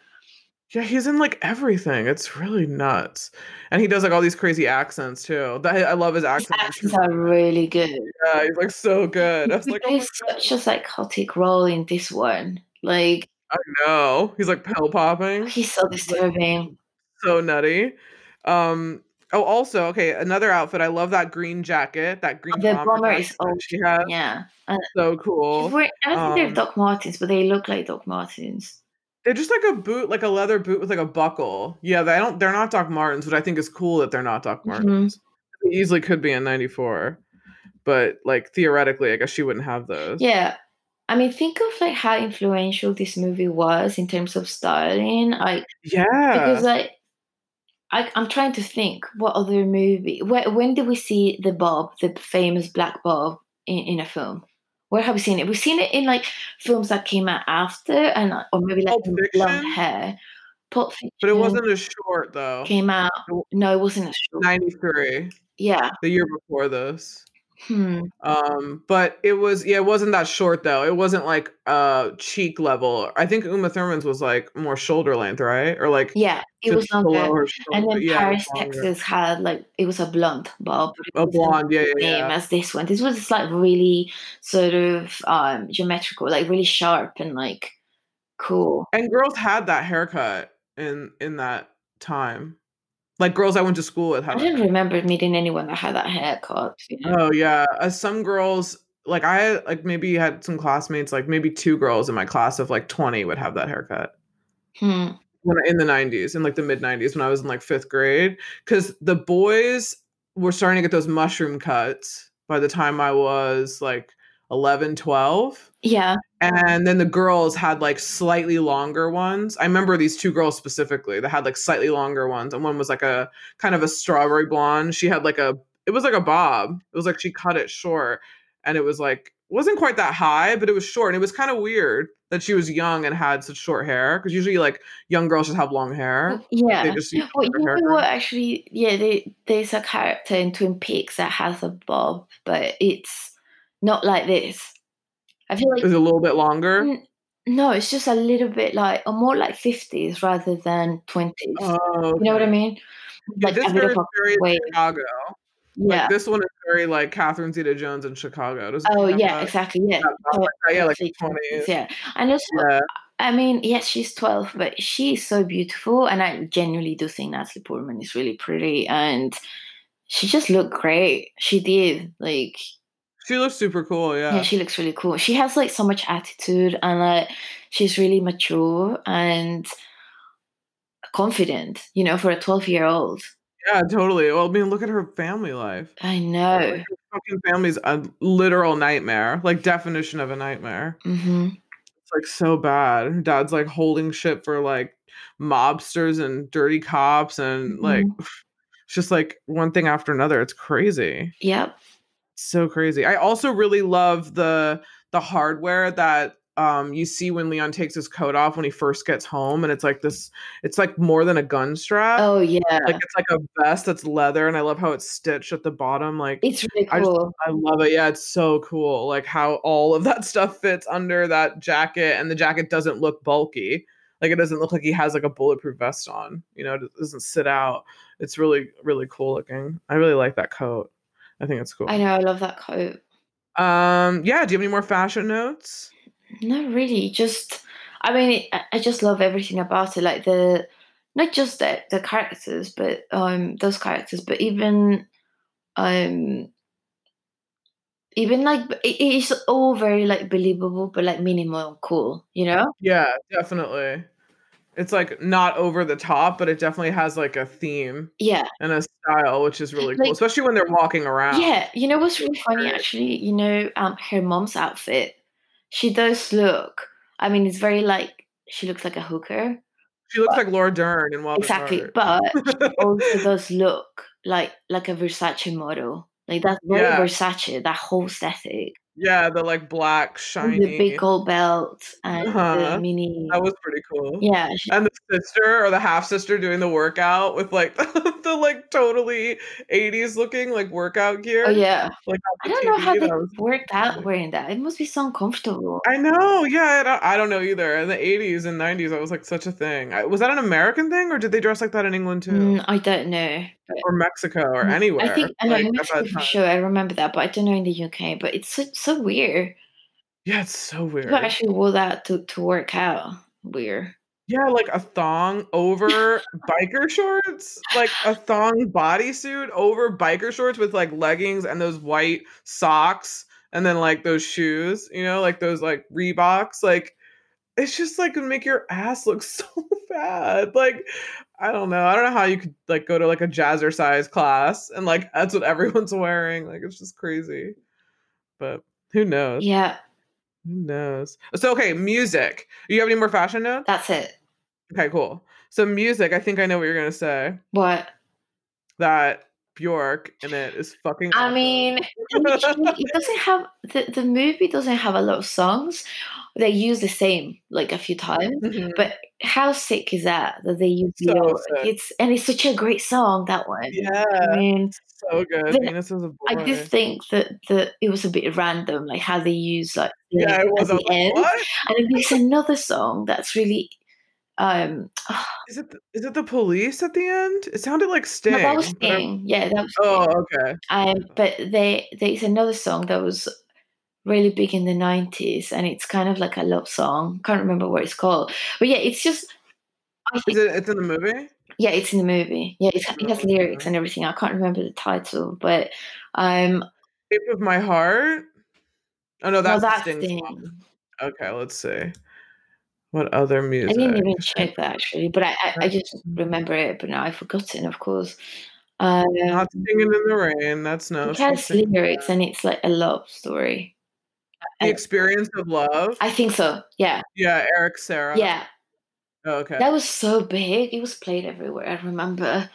yeah he's in like everything it's really nuts and he does like all these crazy accents too that i love his His accents are really good. yeah he's like so good i was He like oh God. such a psychotic role in this one. Like i know he's like pill popping he's so disturbing. so nutty. Um. Oh, also, okay, another outfit. I love that green jacket. That green The bomber, is old. she has. Yeah, and So cool. we're- I don't think they're Um, Doc Martens, but they look like Doc Martens. They're just like a boot, like a leather boot with like a buckle. Yeah, they don't. They're not Doc Martens, which I think is cool that they're not Doc Mhm. Martens. They easily could be in '94, but like theoretically, I guess she wouldn't have those. Yeah. I mean, think of like how influential this movie was in terms of styling. Like Yeah. because like I, I'm trying to think what other movie. Where, when did we see the Bob, the famous Black Bob, in, in a film? Where have we seen it? We've seen it in like films that came out after, and or maybe like blonde hair. Pulp Fiction but it wasn't a short though. came out. No, it wasn't a short. '93, Yeah. the year before this. Hmm. Um, but it was yeah, it wasn't that short though. It wasn't like uh cheek level. I think Uma Thurman's was like more shoulder length, right? Or like Yeah, it was longer. And then yeah, Paris. Texas had like it was a blonde bob. A blonde, yeah, yeah, Same yeah. as this one. This was like really sort of um geometrical, like really sharp and like cool. And girls had that haircut in in that time. Like girls I went to school with I didn't remember meeting anyone that had that haircut. you know. Oh yeah, uh, some girls like I had, like maybe had some classmates like maybe two girls in my class of like 20 would have that haircut. Hmm. when in the 90s in like the mid 90s when i was in like fifth grade because the boys were starting to get those mushroom cuts by the time i was like 11 12 Yeah. and then the girls had like slightly longer ones i remember these two girls specifically that had like slightly longer ones and one was like a kind of a strawberry blonde she had like a it was like a bob it was like she cut it short and it was like wasn't quite that high but it was short and it was kind of weird that she was young and had such short hair because usually like young girls just have long hair mm, Yeah. they just Well, you know what? Actually, yeah, they, there's a character in Twin Peaks that has a bob, but it's not like this. I feel like is it a little bit longer no, it's just a little bit like, or more like fifties rather than twenties. oh You know what I okay. mean? yeah, Like this bit very very chicago Yeah. like this one is very like catherine zeta jones in chicago doesn't oh, oh yeah, that? exactly. Yeah. Bob yeah like 20s Yeah. And also, yeah I mean, yes, she's 12, but she's so beautiful. And I genuinely do think Natalie Portman is really pretty. And she just looked great. She did. Like, She looks super cool, yeah. yeah. she looks really cool. She has like so much attitude and like she's really mature and confident, you know, for a 12 year old. Yeah, totally. Well, I mean, look at her family life. I Like, know. her fucking family's a literal nightmare. Like definition of a nightmare. hmm It's like so bad. Her dad's like holding shit for like mobsters and dirty cops and like it's just like one thing after another. It's crazy. Yep. So crazy. I also really love the the hardware that um you see when Leon takes his coat off when he first gets home and it's like this it's like more than a gun strap. Oh, yeah. Like it's like a vest that's leather and I love how it's stitched at the bottom like It's really I just- cool. I love it. Yeah, it's so cool. Like how all of that stuff fits under that jacket and the jacket doesn't look bulky. Like it doesn't look like he has like a bulletproof vest on. You know, it doesn't sit out. It's really really cool looking. I really like that coat. I think it's cool. I know. I love that coat. Um, yeah. Do you have any more fashion notes? Not really. Just, I mean, I, I just love everything about it. Like the, not just the the characters, but um those characters, but even, um, even like it, it's all very like believable, but like minimal and cool. You know? Yeah, definitely. It's like not over the top, but it definitely has like a theme Yeah. and a style, which is really cool, especially when they're walking around. Yeah. You know what's really funny? Actually, you know, um, her mom's outfit. She does look. I mean, it's very like she looks like a hooker. She looks But- like Laura Dern in Wild exactly, Heart. but she also does look like like a Versace model. Like that's very Yeah. Versace. That whole aesthetic, yeah, the like black shiny. the big gold belt and Uh-huh. the mini. that was pretty cool. yeah, she- And the sister or the half sister doing the workout with like the like totally 80s looking like workout gear. oh yeah. Like I don't know how TV, they was worked out wearing that. It must be so uncomfortable. I know, yeah, I don't, I don't know either. In the 80s and 90s, that was like such a thing. I, was that an American thing, or did they dress like that in England too, Mm, I don't know. But or Mexico, or Mm, anywhere? I think I know like, Mexico for sure. I remember that, but I don't know in the UK. But it's so, so weird. Yeah, it's so weird. People actually wore that to, to work out. Weird. Yeah, like a thong over biker shorts, like a thong bodysuit over biker shorts with like leggings and those white socks, and then like those shoes, you know, like those like Reeboks. Like it's just like would make your ass look so bad. Like I don't know. I don't know how you could like go to like a jazzercise class and like that's what everyone's wearing. Like it's just crazy. But who knows? Yeah, Who knows? So okay, music. You have any more fashion notes? that's it. Okay, cool. So music, I think I know what you're gonna say. What? That Bjork in it is fucking. I awesome. mean, it doesn't have the, the movie doesn't have a lot of songs. They use the same like a few times. Mhm. But how sick is that that they use So Bjork? sick. It's and it's such a great song that one. yeah, I mean, so good. the- Venus is a boy. I just think that that it was a bit random, like how they use like yeah, it was. at the like, end. what? And then there's another song that's really um Is it? The, is it the police at the end? It sounded like Sting. no, that was Sting. Yeah, that was Oh, Sting. okay. Um but they there's another song that was really big in the nineties and it's kind of like a love song. Can't remember what it's called. But yeah, it's just I Is think it? It's in the movie. Yeah, it's in the movie. Yeah, it's, it has lyrics and everything. I can't remember the title, but um Shape of My Heart. Oh no, no, that's, that's the Sting. Okay, let's see. What other music? I didn't even check that actually, but I, I, I just remember it, but now I've forgotten, of course. Um, Not singing in the rain. That's no. it has lyrics and it's like a love story. The experience of love. I think so. Yeah, yeah, Eric Serra. yeah. Oh, okay. That was so big. It was played everywhere. I remember,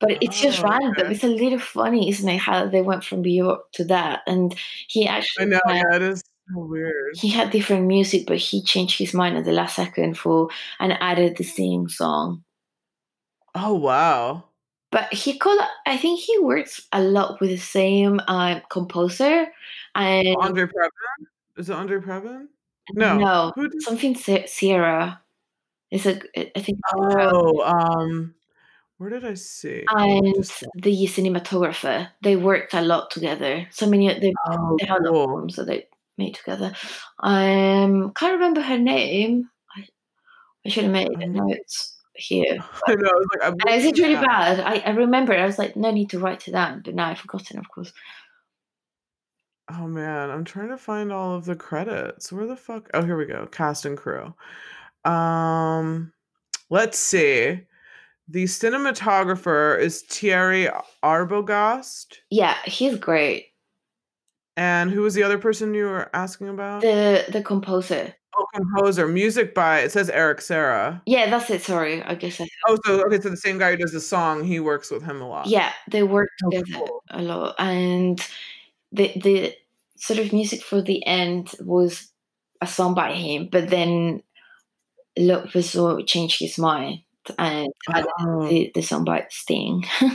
but it's just Oh, random. okay. It's a little funny, isn't it? How they went from Bjork to that, and he actually I know. Yeah, it is so weird. he had different music, but he changed his mind at the last second for and added the same song. Oh wow. but he called i think he works a lot with the same uh, composer and Andre Previn. Is it Andre Previn? No. no Who did? something serra it's a i think Oh, um, where did I see? and Just- the cinematographer they worked a lot together so many they, oh, they had a lot of cool. films that they made together um can't remember her name i, I should have made notes here I know. I was like, and it's really bad I, I remember i was like no need to write it down but now i've forgotten of course Oh man, I'm trying to find all of the credits. Where the fuck? Oh, here we go. Cast and crew. Um, let's see. The cinematographer is Thierry Arbogast. yeah he's great And who was the other person you were asking about? the the composer oh, composer. Music by it says Eric Serra. yeah that's it sorry i guess i Oh, so okay, so the same guy who does the song, he works with him a lot. yeah they work Oh, together cool. a lot and the the sort of music for the end was a song by him but then Luc Besson changed his mind and Oh. the, the song by Sting.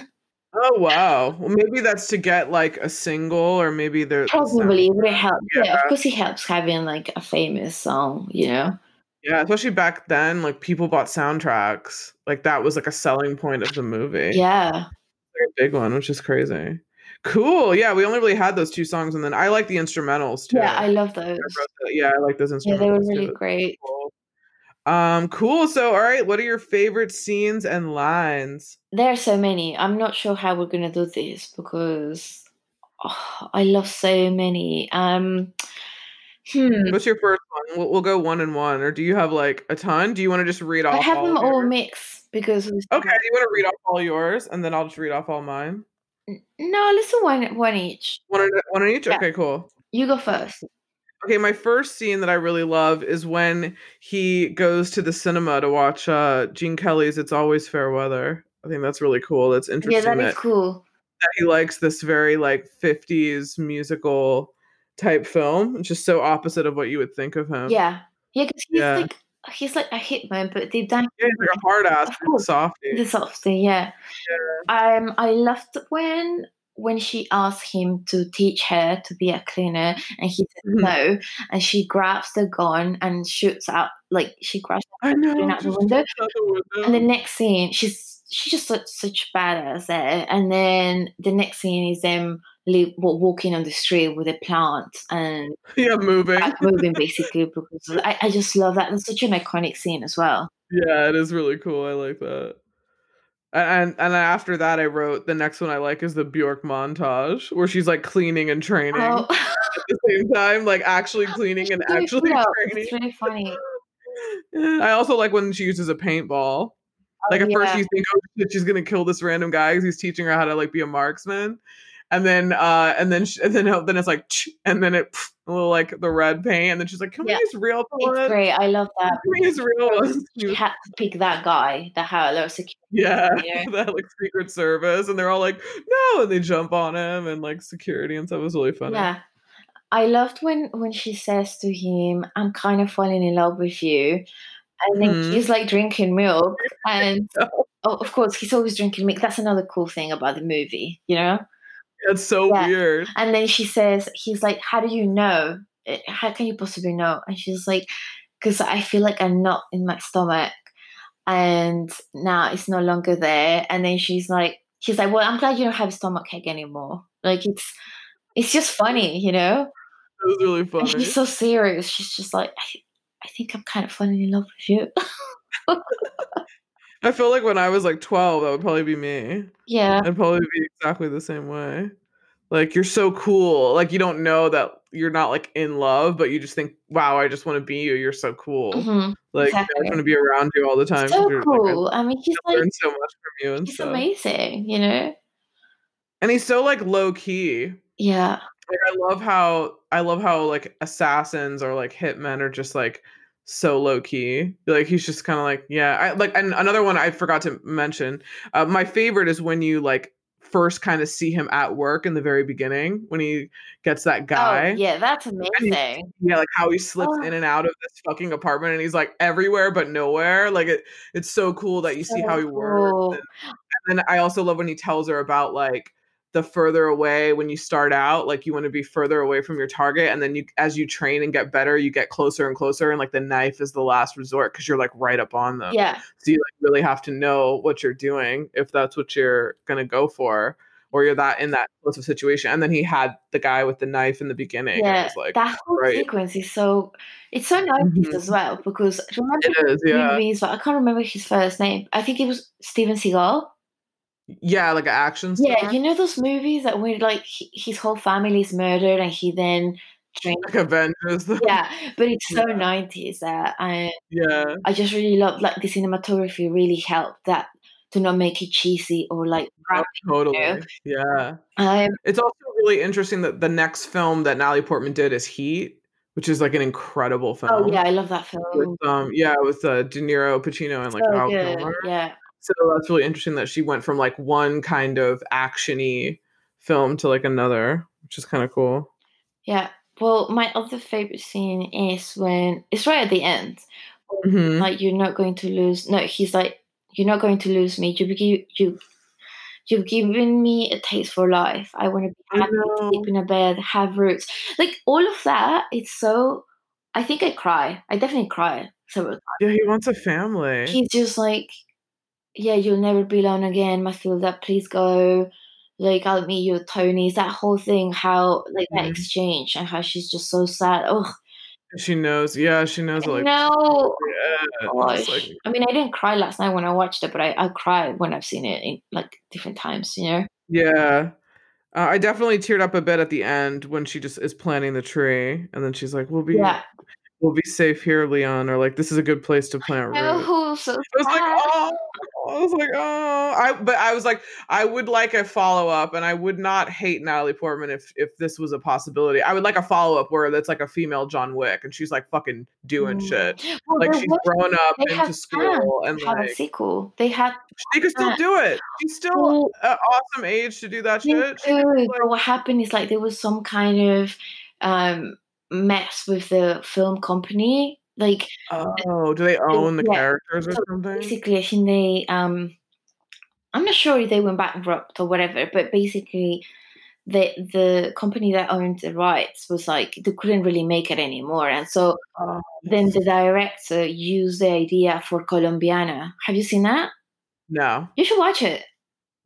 Oh wow. Well, maybe that's to get like a single, or maybe they're the Probably it would help. Yeah. Yeah. of course it helps having like a famous song, you know. Yeah, especially back then, like people bought soundtracks. Like that was like a selling point of the movie. Yeah. Very big one, which is crazy. Cool. Yeah, we only really had those two songs, and then I like the instrumentals too. Yeah, I love those. I yeah, I like those instrumentals. Yeah, they were really That's great. cool. Um, cool. So, all right, what are your favorite scenes and lines? There are so many. I'm not sure how we're gonna do this because oh, I love so many. Um hmm. What's your first one? We'll, we'll go one and one, or do you have like a ton? Do you want to just read off? I have all them all mixed because Okay, do you want to read off all yours, and then I'll just read off all mine. No, let's do one one each. One, one each. Yeah. Okay, cool. You go first. Okay, my first scene that I really love is when he goes to the cinema to watch uh Gene Kelly's It's Always Fair Weather. I think that's really cool. That's Yeah, interesting that that, is cool. that he likes this very like 50s musical type film. Just so opposite of what you would think of him. Yeah, yeah, because he's Yeah. like he's like a hitman, but deep down Yeah, he's like a hard ass softie. the softy. Yeah. Um, I loved when when she asked him to teach her to be a cleaner, and he said Mhm. no, and she grabs the gun and shoots out like she grabs know. shooting out the window. the window. And the next scene, she's she just looks such badass there. And then the next scene is them walking on the street with a plant and yeah, moving. moving basically because I, I just love that. That's such an iconic scene as well. Yeah, it is really cool. I like that. And and after that, I wrote the next one I like is the Bjork montage where she's like cleaning and training Oh, at the same time, like actually cleaning and actually training. It's really funny. I also like when she uses a paintball. Like Oh, at first you think, oh shit, she's gonna kill this random guy because he's teaching her how to like be a marksman, and then uh and then sh- and then then it's like and then it a little like the red paint, and then she's like, can Yeah. we use real It's great. I love that. Can we use real ones? She had to pick that guy that had a lot of security. Yeah, that like Secret Service, and they're all like, no, and they jump on him, and like security and stuff It was really funny. Yeah. I loved when when she says to him, "I'm kind of falling in love with you," and then Mhm. he's like drinking milk, and oh, of course he's always drinking milk. That's another cool thing about the movie, you know. It's so Yeah. weird. And then she says, "He's like, how do you know? Eh, How can you possibly know?" And she's like, "Because I feel like a knot in my stomach, and now it's no longer there." And then she's like, "She's like, well, I'm glad you don't have a stomach ache anymore. Like it's." It's just funny, you know? It was really And funny. she's so serious. She's just like, I, I think I'm kind of falling in love with you. I feel like when I was like 12, that would probably be me. yeah. I'd probably be exactly the same way. Like you're so cool. Like you don't know that you're not like in love, but you just think, "Wow, I just want to be you. You're so cool." Mhm. Like I exactly. just want to be around you all the time. So you're, like, I cool. I mean, he's like, learn so much from you and he's stuff. amazing, you know? And he's so like low key. Yeah. Like I love how I love how like assassins or like hitmen are just like so low key. Like he's just kind of like yeah. I like and another one I forgot to mention. Uh, my favorite is when you like first kind of see him at work in the very beginning when he gets that guy. Oh, yeah, that's amazing. Yeah, like how he slips Oh. in and out of this fucking apartment and he's like everywhere but nowhere. Like it it's so cool that you see how So he works. cool. And, and then I also love when he tells her about like the further away when you start out, like you want to be further away from your target. And then you as you train and get better, you get closer and closer. And like the knife is the last resort because you're like right up on them. Yeah. So you like really have to know what you're doing if that's what you're gonna go for. Or you're that in that close of situation. And then he had the guy with the knife in the beginning. Yeah. like that whole right. sequence is so, it's so 90s Mhm. as well because remember It is, yeah. movies, but I can't remember his first name. I think it was Steven Seagal. Yeah, like an action star. Yeah, you know those movies that where like he, his whole family is murdered and he then drinks. like Avengers. Yeah, but it's so Yeah. 90s that I yeah. I just really love like the cinematography really helped that to not make it cheesy or like Oh, totally. Yeah. Um, It's also really interesting that the next film that Natalie Portman did is Heat, which is like an incredible film. oh yeah, I love that film. With, um, yeah, with uh, De Niro, Pacino, and like so good. Kilmer. Yeah. So that's really interesting that she went from like one kind of actiony film to like another, which is kind of cool. Yeah. Well, my other favorite scene is when it's right at the end. Mhm. Like you're not going to lose. No, he's like, you're not going to lose me. You you you. You've given me a taste for life. I want to be happy, sleep in a bed, have roots. Like all of that. It's so. I think I cry. I definitely cry several times. Yeah, he wants a family. He's just like, yeah, you'll never be alone again, Mathilda. Please go. Like I'll meet you Tony's. That whole thing, how like that Mhm. exchange, and how she's just so sad. Oh, she knows. Yeah, she knows. Like, no. yeah, like I mean, I didn't cry last night when I watched it, but I, I cry when I've seen it in like different times, you know? Yeah. Uh, I definitely teared up a bit at the end when she just is planting the tree, and then she's like, "We'll be Yeah. We'll be safe here, Leon, or like this is a good place to plant roots. Oh, so I was like, oh, I was like, oh, I. But I was like, I would like a follow up, and I would not hate Natalie Portman if if this was a possibility. I would like a follow up where that's like a female John Wick, and she's like fucking doing Mm. shit, Well, like she's grown up into school, and have a sequel. They had she could still do it. She's still Well, an awesome age to do that shit. Too, like, but what happened is like there was some kind of um mess with the film company. Like oh, do they own the yeah. characters or So something? basically, I think they um I'm not sure if they went bankrupt or whatever, but basically the the company that owned the rights was like they couldn't really make it anymore. And so Oh, then the director used the idea for Colombiana. Have you seen that? no, You should watch it.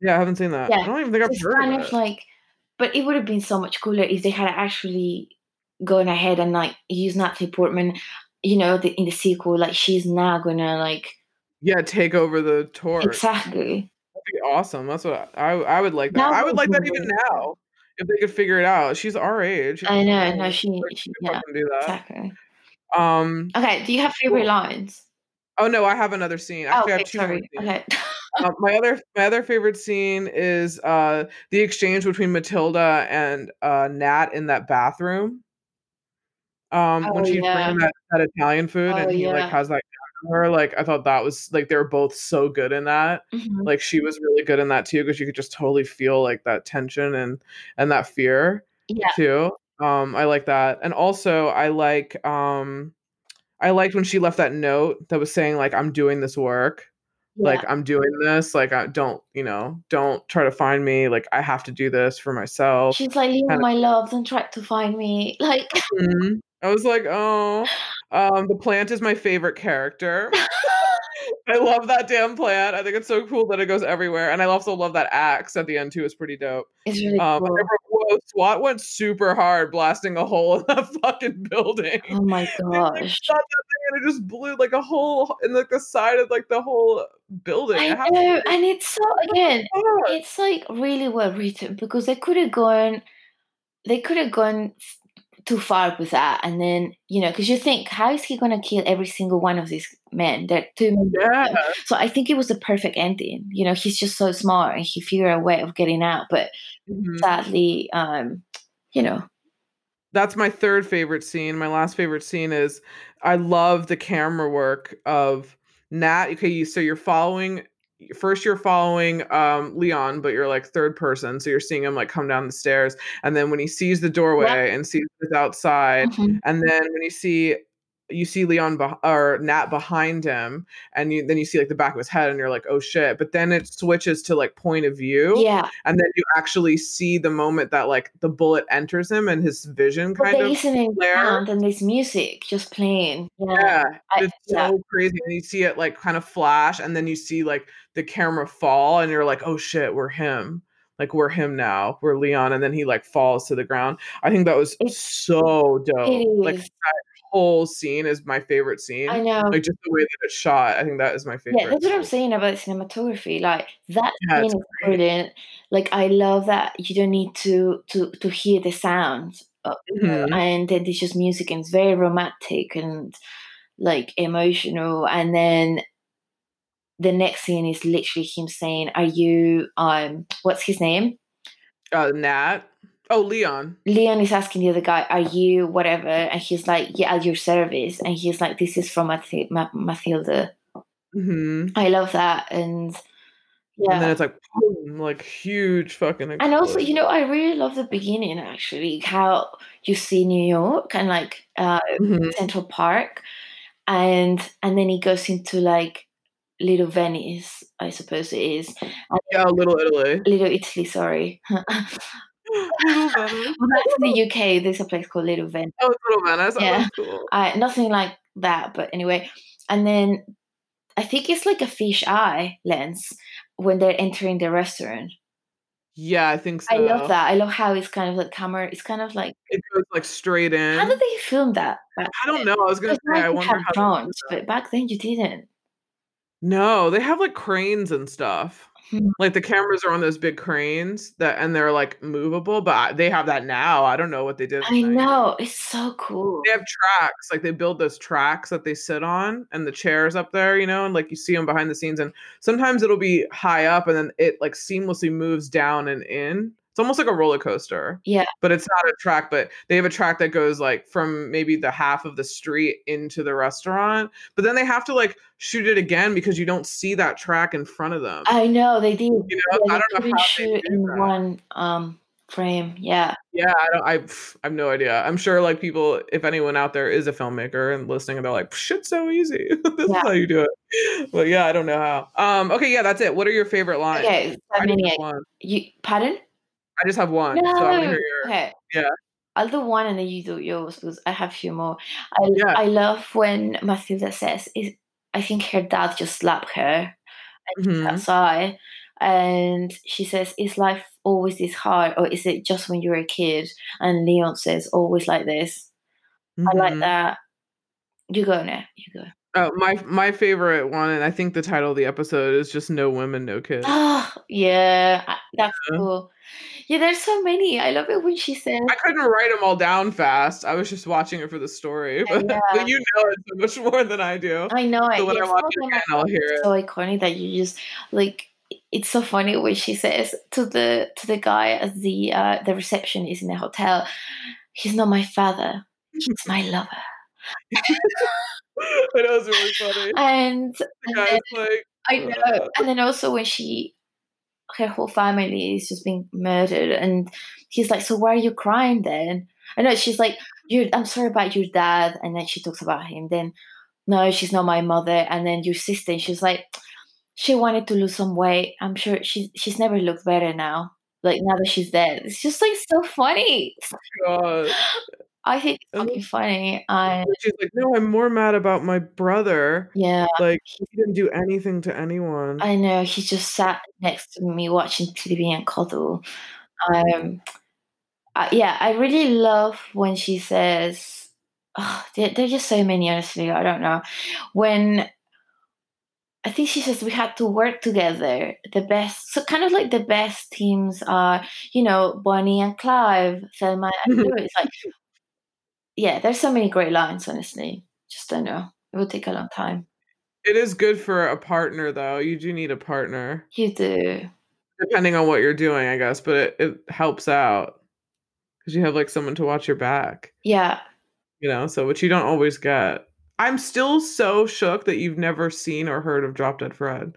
yeah, I haven't seen that. Yeah, I don't even think I've it's heard kind of of it. like but it would have been so much cooler if they had actually gone ahead and like used Natalie Portman, you know, the, in the sequel, like she's now gonna like yeah, take over the torch. exactly. That'd be awesome. That's what I I would like that. That I would like that even now if they could figure it out. She's our age. I know, Like, no, she, she yeah, do that. exactly. Um. Okay, do you have favorite Cool. lines? Oh no, I have another scene. Oh, Actually, I okay, have two sorry. Okay. Uh, my other my other favorite scene is uh the exchange between Mathilda and uh Nat in that bathroom. Um, when Oh, she's yeah. bringing that, that Italian food Oh, and he like has that her, like I thought that was like they were both so good in that. Mhm. Like she was really good in that too because you could just totally feel like that tension and and that fear Yeah. too. Um, I like that, and also I like um, I liked when she left that note that was saying like I'm doing this work like i'm doing this like i don't you know don't try to find me like i have to do this for myself She's like, leave my love, don't try to find me. Like, Mhm. I was like oh um the plant is my favorite character. I love that damn plant. I think it's so cool that it goes everywhere and i also love that axe at the end too it's pretty dope. It's really um cool. whoa, swat went super hard blasting a hole in that fucking building. Oh my They, like, gosh. that thing and it just blew like a hole in like the side of like the whole building. I How- know, and it's so again, it's like really well written because they could have gone they could have gone too far with that. And then you know because you think how is he going to kill every single one of these men? Two men yeah. So i think it was the perfect ending. You know he's just so smart and he figured a way of getting out. But Mhm. sadly um you know. That's my third favorite scene. My last favorite scene is I love the camera work of Nat. Okay, you, so you're following first you're following um Leon, but you're like third person, so you're seeing him like come down the stairs, and then when he sees the doorway and sees this outside, Mhm. and then when you see you see Leon beh- or Nat behind him, and you then you see like the back of his head, and you're like, oh shit! But then it switches to like point of view, yeah. and then you actually see the moment that like the bullet enters him and his vision but kind there of isn't any flare. sound and there's music just playing. Yeah, yeah. I- it's yeah. so crazy and you see it like kind of flash and then you see like the camera fall and you're like oh shit we're him. Like we're him now. We're leon. And then he like falls to the ground. I think that was It's- so dope. Like whole scene is my favorite scene i know like just the way that it's shot i think that is my favorite Yeah, that's what I'm saying about cinematography. Like that Yeah, scene is great. brilliant. Like I love that you don't need to to to hear the sound, Mhm. and then there's just music and it's very romantic and like emotional. And then the next scene is literally him saying, "Are you um what's his name?" uh nat oh leon Leon is asking the other guy, "Are you whatever?" And he's like, "Yeah, at your service." And he's like, "This is from Mathi- Ma- Mathilda." hmm I love that, and yeah. and then it's like boom, like huge fucking And also, you know, I really love the beginning actually, how you see New York and like uh, Mhm. Central Park, and and then he goes into like Little Venice, I suppose it is, yeah little italy Little Italy. Sorry, little venice that's in the UK. There's a place called Little Venice. oh little venice oh, Yeah. that's cool Uh, nothing like that, but anyway. And then I think it's like a fish eye lens when they're entering the restaurant. Yeah, I think so. I love that. I love how it's kind of like camera. It's kind of like It goes like straight in. how did they film that? I don't know. I was gonna say I wonder how. drones, but back then you didn't. No, they have like cranes and stuff. Hmm. Like the cameras are on those big cranes that, and they're like movable, but I- they have that now. I don't know what they did. I the 90s. know it's so cool. They have tracks, like they build those tracks that they sit on, and the chairs up there, you know, and like you see them behind the scenes. And sometimes it'll be high up, and then it like seamlessly moves down and in. It's almost like a roller coaster. Yeah. But it's not a track, but they have a track that goes like from maybe the half of the street into the restaurant. But then they have to like shoot it again because you don't see that track in front of them. I know they did. you know, Yeah, I don't know how they shoot do in one um frame. Yeah. Yeah, I don't I I've no idea. I'm sure, like people, if anyone out there is a filmmaker and listening, and they're like, "Shit's so easy. this Yeah. is how you do it." But yeah, I don't know how. Um. Okay. Yeah, that's it. What are your favorite lines? Okay. So I, just many. have one. You pardon? I just have one. No. So your. Okay. Yeah. I'll do one and then you do yours because I have a few more. I Yeah. I love when Mathilda says, "Is I think her dad just slapped her and Mhm. outside." And she says, "Is life always this hard, or is it just when you're a kid?" And Leon says, "Always like this." I like Mhm. that. You go now. You go. Oh, my my favorite one, and I think the title of the episode is just "No Women, No Kids." Ah, yeah, that's Yeah. cool. Yeah, there's so many. I love it when she says, I couldn't write them all down fast. I was just watching it for the story, but, Yeah. but you know it so much more than I do. I know it. So when yeah, I watch of it again, I'll hear it. so iconic that you just like. It's so funny when she says to the to the guy at the uh, the reception is in the hotel. He's not my father. He's my lover. It was really funny. And The and guy's then, like, I know. And then also when she, her whole family is just being murdered, and he's like, "So why are you crying then?" I know she's like, "You, I'm sorry about your dad," and then she talks about him. Then, no, she's not my mother. And then your sister, and she's like, she wanted to lose some weight. I'm sure she's she's never looked better now. Like now that she's dead, it's just like so funny. Oh God. I think it's And fucking funny. And she's like, no, I'm more mad about my brother. yeah, Like, he didn't do anything to anyone. I know he just sat next to me watching TV and cuddle. Um, I, yeah, I really love when she says, oh, there, there are just so many. Honestly, I don't know when. I think she says we had to work together. The best, so kind of like the best teams are, you know, Bonnie and Clyde, Thelma and Louise. Like, yeah, there's so many great lines. Honestly, just don't know. It would take a long time. it is good for a partner, though. You do need a partner, You do. depending on what you're doing, I guess, but it, it helps out because you have like someone to watch your back, Yeah. you know, so which you don't always get. I'm still so shook that you've never seen or heard of Drop Dead Fred.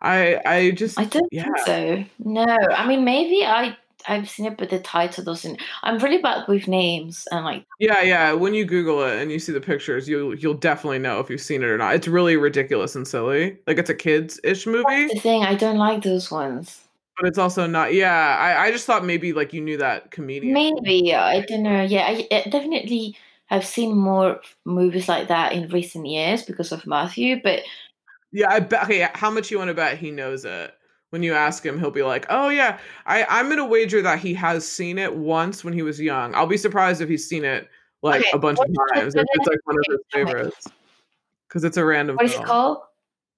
I I just I don't yeah. think so. No, I mean maybe I I've seen it, but the title doesn't. I'm really bad with names and like Yeah, yeah. When you Google it and you see the pictures, you'll you'll definitely know if you've seen it or not. It's really ridiculous and silly. Like it's a kids ish movie, that's the thing. I don't like those ones. but it's also not. Yeah, I I just thought maybe like you knew that comedian. Maybe I don't know. Yeah, I, I definitely have seen more movies like that in recent years because of Matthew. But Yeah, I bet. Okay, how much you want to bet he knows it? When you ask him, he'll be like, "Oh yeah, I I'm gonna wager that he has seen it once when he was young. I'll be surprised if he's seen it like Okay, a bunch of times. If it's like one of his favorites, because it's a random. what is it called?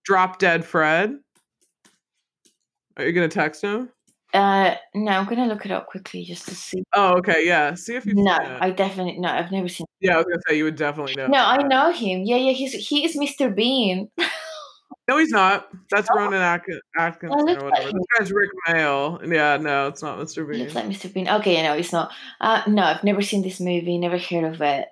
Drop Dead Fred. Are you gonna text him? Uh, no, I'm gonna look it up quickly just to see. Oh, okay, yeah. See if you've No. I definitely no. I've never seen. Yeah, I was gonna say you would definitely know. No, I know him. Yeah, yeah. He's he is Mr. Bean. No, he's not. That's Rowan Atkin- Atkinson Oh, or like whatever. him. This guy's Rik Mayall. Yeah, no, it's not Mr. Bean. looks like Mr. Bean. Okay, no, it's not. Uh, no, I've never seen this movie. Never heard of it.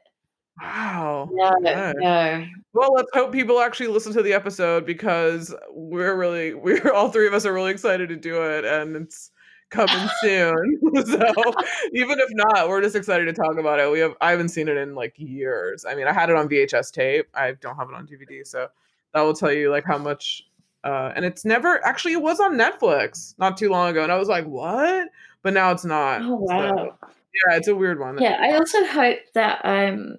wow. No, Okay. no. Well, let's hope people actually listen to the episode because we're really, we're all three of us are really excited to do it, and it's coming soon. so even if not, we're just excited to talk about it. We have, I haven't seen it in like years. I mean, I had it on VHS tape. I don't have it on DVD, so that will tell you like how much. Uh, and it's never actually it was on Netflix not too long ago, and I was like, what? But now it's not. Oh So, wow. yeah, it's a weird one. Yeah, I also hope that um,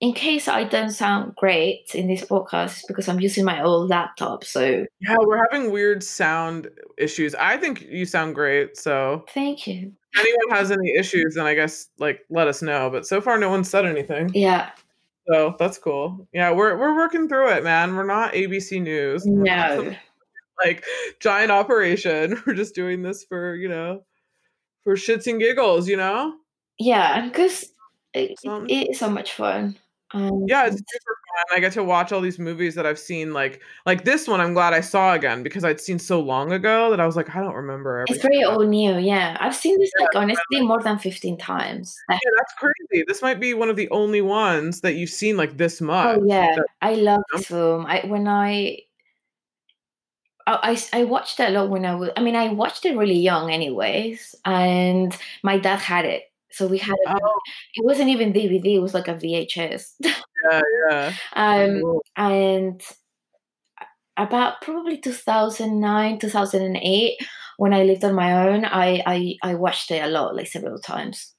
in case I don't sound great in this podcast, because I'm using my old laptop. So Yeah, we're having weird sound issues. I think you sound great. So thank you. if anyone has any issues, then I guess like let us know. But so far, no one said anything. Yeah, So that's cool. Yeah, we're we're working through it, man. We're not ABC News. We're no. some, like giant operation. We're just doing this for you know, for shits and giggles. You know. Yeah, because it, it is so much fun. Um, Yeah, it's super I get to watch all these movies that I've seen. Like like this one, I'm glad I saw again because I'd seen so long ago that I was like, I don't remember. it's very old new. Yeah, I've seen this Yeah, like honestly more than fifteen times. Yeah, that's crazy. This might be one of the only ones that you've seen like this oh, much. oh yeah, that- I love know? this film. I when I. I, I I watched it a lot when I was. I mean, I watched it really young, anyways, and my dad had it, so we had it. Oh, It wasn't even DVD; it was like a VHS. yeah, yeah. um, Cool. and about probably 2009 2008 when i lived on my own i i, I watched it a lot like several times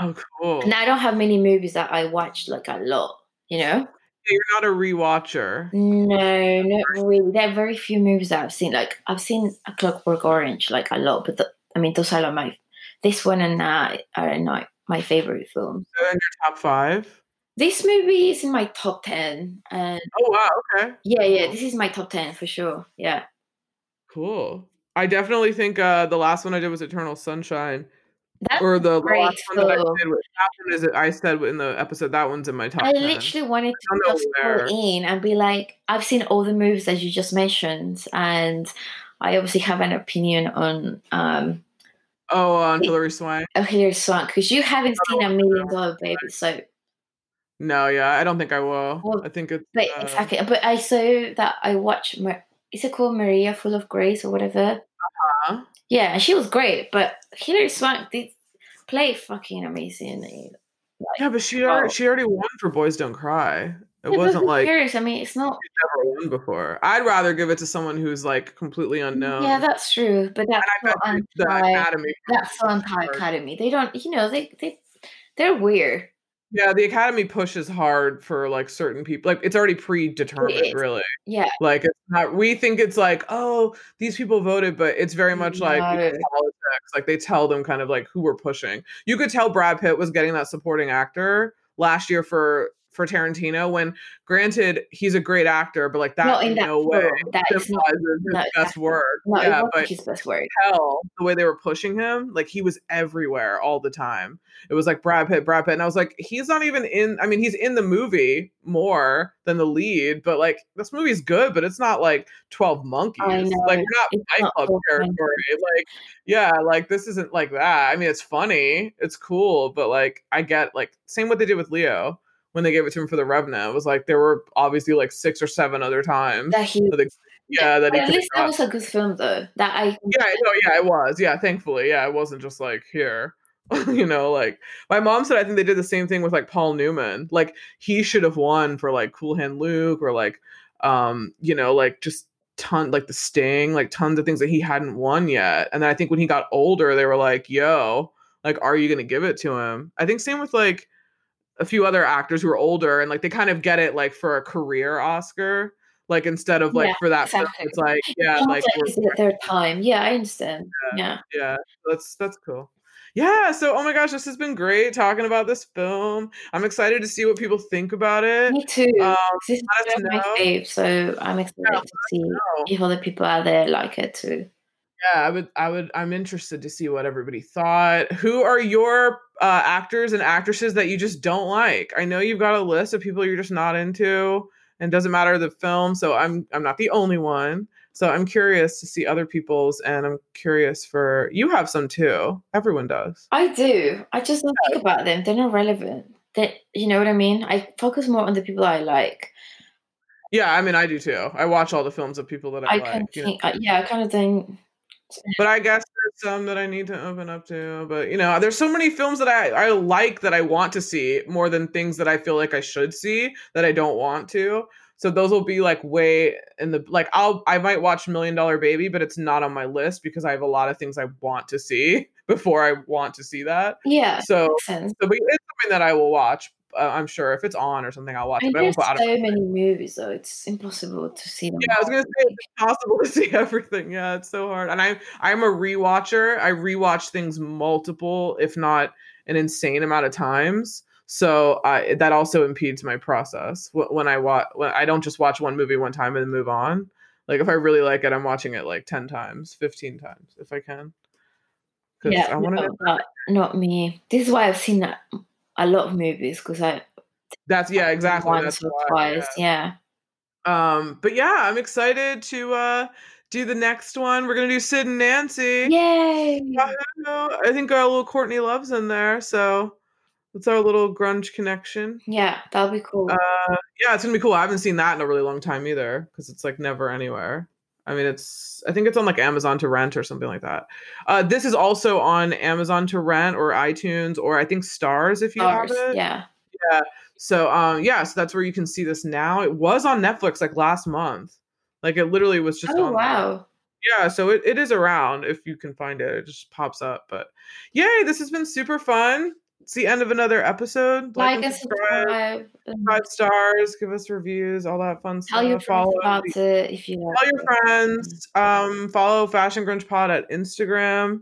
Oh, cool. and i don't have many movies that i watch like a lot you know You're not a rewatcher. no not really there are very few movies that i've seen like i've seen a clockwork orange like a lot but the, i mean those are like my this one and that are not my favorite films So in your top five. this movie is in my top 10 and Oh wow. Okay. yeah yeah this is my top 10 for sure yeah Cool. I definitely think uh the last one I did was Eternal Sunshine, that's or the, great last one that I did. That one is I said in the episode that one's in my top I 10. literally wanted to just go in and be like, I've seen all the movies that you just mentioned, and I obviously have an opinion on um Oh, uh, on Hilary Swank. oh, Hilary Swank because you haven't seen a million dollar baby. So, No, yeah, I don't think I will. Well, I think it's but uh, exactly. Uh, but I saw that I watched. Mar- is it called Maria Full of Grace or whatever? huh? Yeah, she was great. But Hilary Swank did play fucking amazing. Yeah, but she Oh. already she already won for Boys Don't Cry. It wasn't like cares? I mean, it's not. never won before. I'd rather give it to someone who's like completely mm, unknown. Yeah, that's true. But that's not the anti- Academy. That's so anti-academy. They don't, you know, they they they're weird. Yeah, the Academy pushes hard for like certain people. Like it's already predetermined, is. really. Yeah, Like it's not. We think it's like, oh, these people voted, but it's very mm, much like politics. Like they tell them kind of like who we're pushing. You could tell Brad Pitt was getting that supporting actor last year for for Tarantino. When granted, he's a great actor, but like that Not in in that no way. That is not- his no, best work. no, yeah, but his best work. tell the way they were pushing him, like he was everywhere all the time. It was like Brad Pitt, Brad Pitt, and I was like, he's not even in. I mean, he's in the movie more than the lead, but like this movie's good, but it's not like Twelve Monkeys. Like we're not it's Fight Club 12 territory. Like yeah, like this isn't like that. I mean, it's funny, it's cool, but like I get like same what they did with Leo when they gave it to him for the Revenant. It was like there were obviously like six or seven other times. That he, that yeah, that he at least that was a good film though. That I yeah, no, yeah, it was. Yeah, thankfully. Yeah, it wasn't just like here. you know, like my mom said I think they did the same thing with like Paul Newman. Like he should have won for like Cool Hand Luke or like um, you know, like just ton like the sting, like tons of things that he hadn't won yet. And then I think when he got older, they were like, yo, like, are you gonna give it to him? I think same with like a few other actors who are older and like they kind of get it like for a career Oscar. Like instead of like Yeah, for that film, it's like, yeah, Almost like like their time. Yeah, I understand. Yeah. yeah that's that's cool yeah so oh my gosh this has been great talking about this film i'm excited to see what people think about it Me too. um this is let us one of my fave, so I'm excited Yeah, to see know. if other people out there like it too. yeah i would i would i'm interested to see what everybody thought who are your uh, actors and actresses that you just don't like i know you've got a list of people you're just not into and doesn't matter the film so i'm i'm not the only one so i'm curious to see other people's and i'm curious for you have some too everyone does I do. I just don't think about them. They're not relevant. That you know what I mean? I focus more on the people I like. Yeah, I mean, I do too. I watch all the films of people that I, I like. can you know. I, yeah, I kind of think. But I guess some that I need to open up to. But you know, there's so many films that I, I like that I want to see more than things that I feel like I should see that I don't want to. So those will be like way in the like I'll I might watch Million Dollar Baby, but it's not on my list because I have a lot of things I want to see before I want to see that. Yeah, So, so but it's something that I will watch. Uh, I'm sure if it's on or something, I'll watch it. But I won't there's put out so of many movies, though it's impossible to see them. Yeah, I was gonna say it's impossible to see everything. Yeah, it's so hard. And I I'm a rewatcher. I rewatch things multiple, if not an insane amount of times. So I that also impedes my process when I watch. When I don't just watch one movie one time and move on. Like if I really like it, I'm watching it like 10 times, 15 times if I can. Yeah, I no, not me. This is why I've seen that a lot of movies because I That's yeah, exactly. once or why, twice. Yeah. yeah. Um, but yeah, I'm excited to uh do the next one. We're gonna do Sid and Nancy. Yay! I think our little Courtney Love's in there, so that's our little grunge connection. Yeah, that'll be cool. Uh, yeah, it's gonna be cool. I haven't seen that in a really long time either because it's like never anywhere. I mean, it's I think it's on like Amazon to rent or something like that. Uh, this is also on Amazon to rent or iTunes or I think Starz if you have it. yeah. Yeah. So um, yeah, so that's where you can see this now. It was on Netflix like last month. Like it literally was just Oh there. wow. Yeah, so it, it is around if you can find it. It just pops up. But yay, this has been super fun. It's the end of another episode. Like and subscribe. five stars, give us reviews, all that fun stuff. Tell your stuff. friends Follow about it if you like. tell your friends. Um, follow Fashion Grunge Pod at Instagram,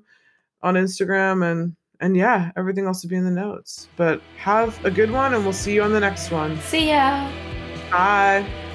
on Instagram, and and yeah, everything else will be in the notes. But have a good one, and we'll see you on the next one. See ya. Bye.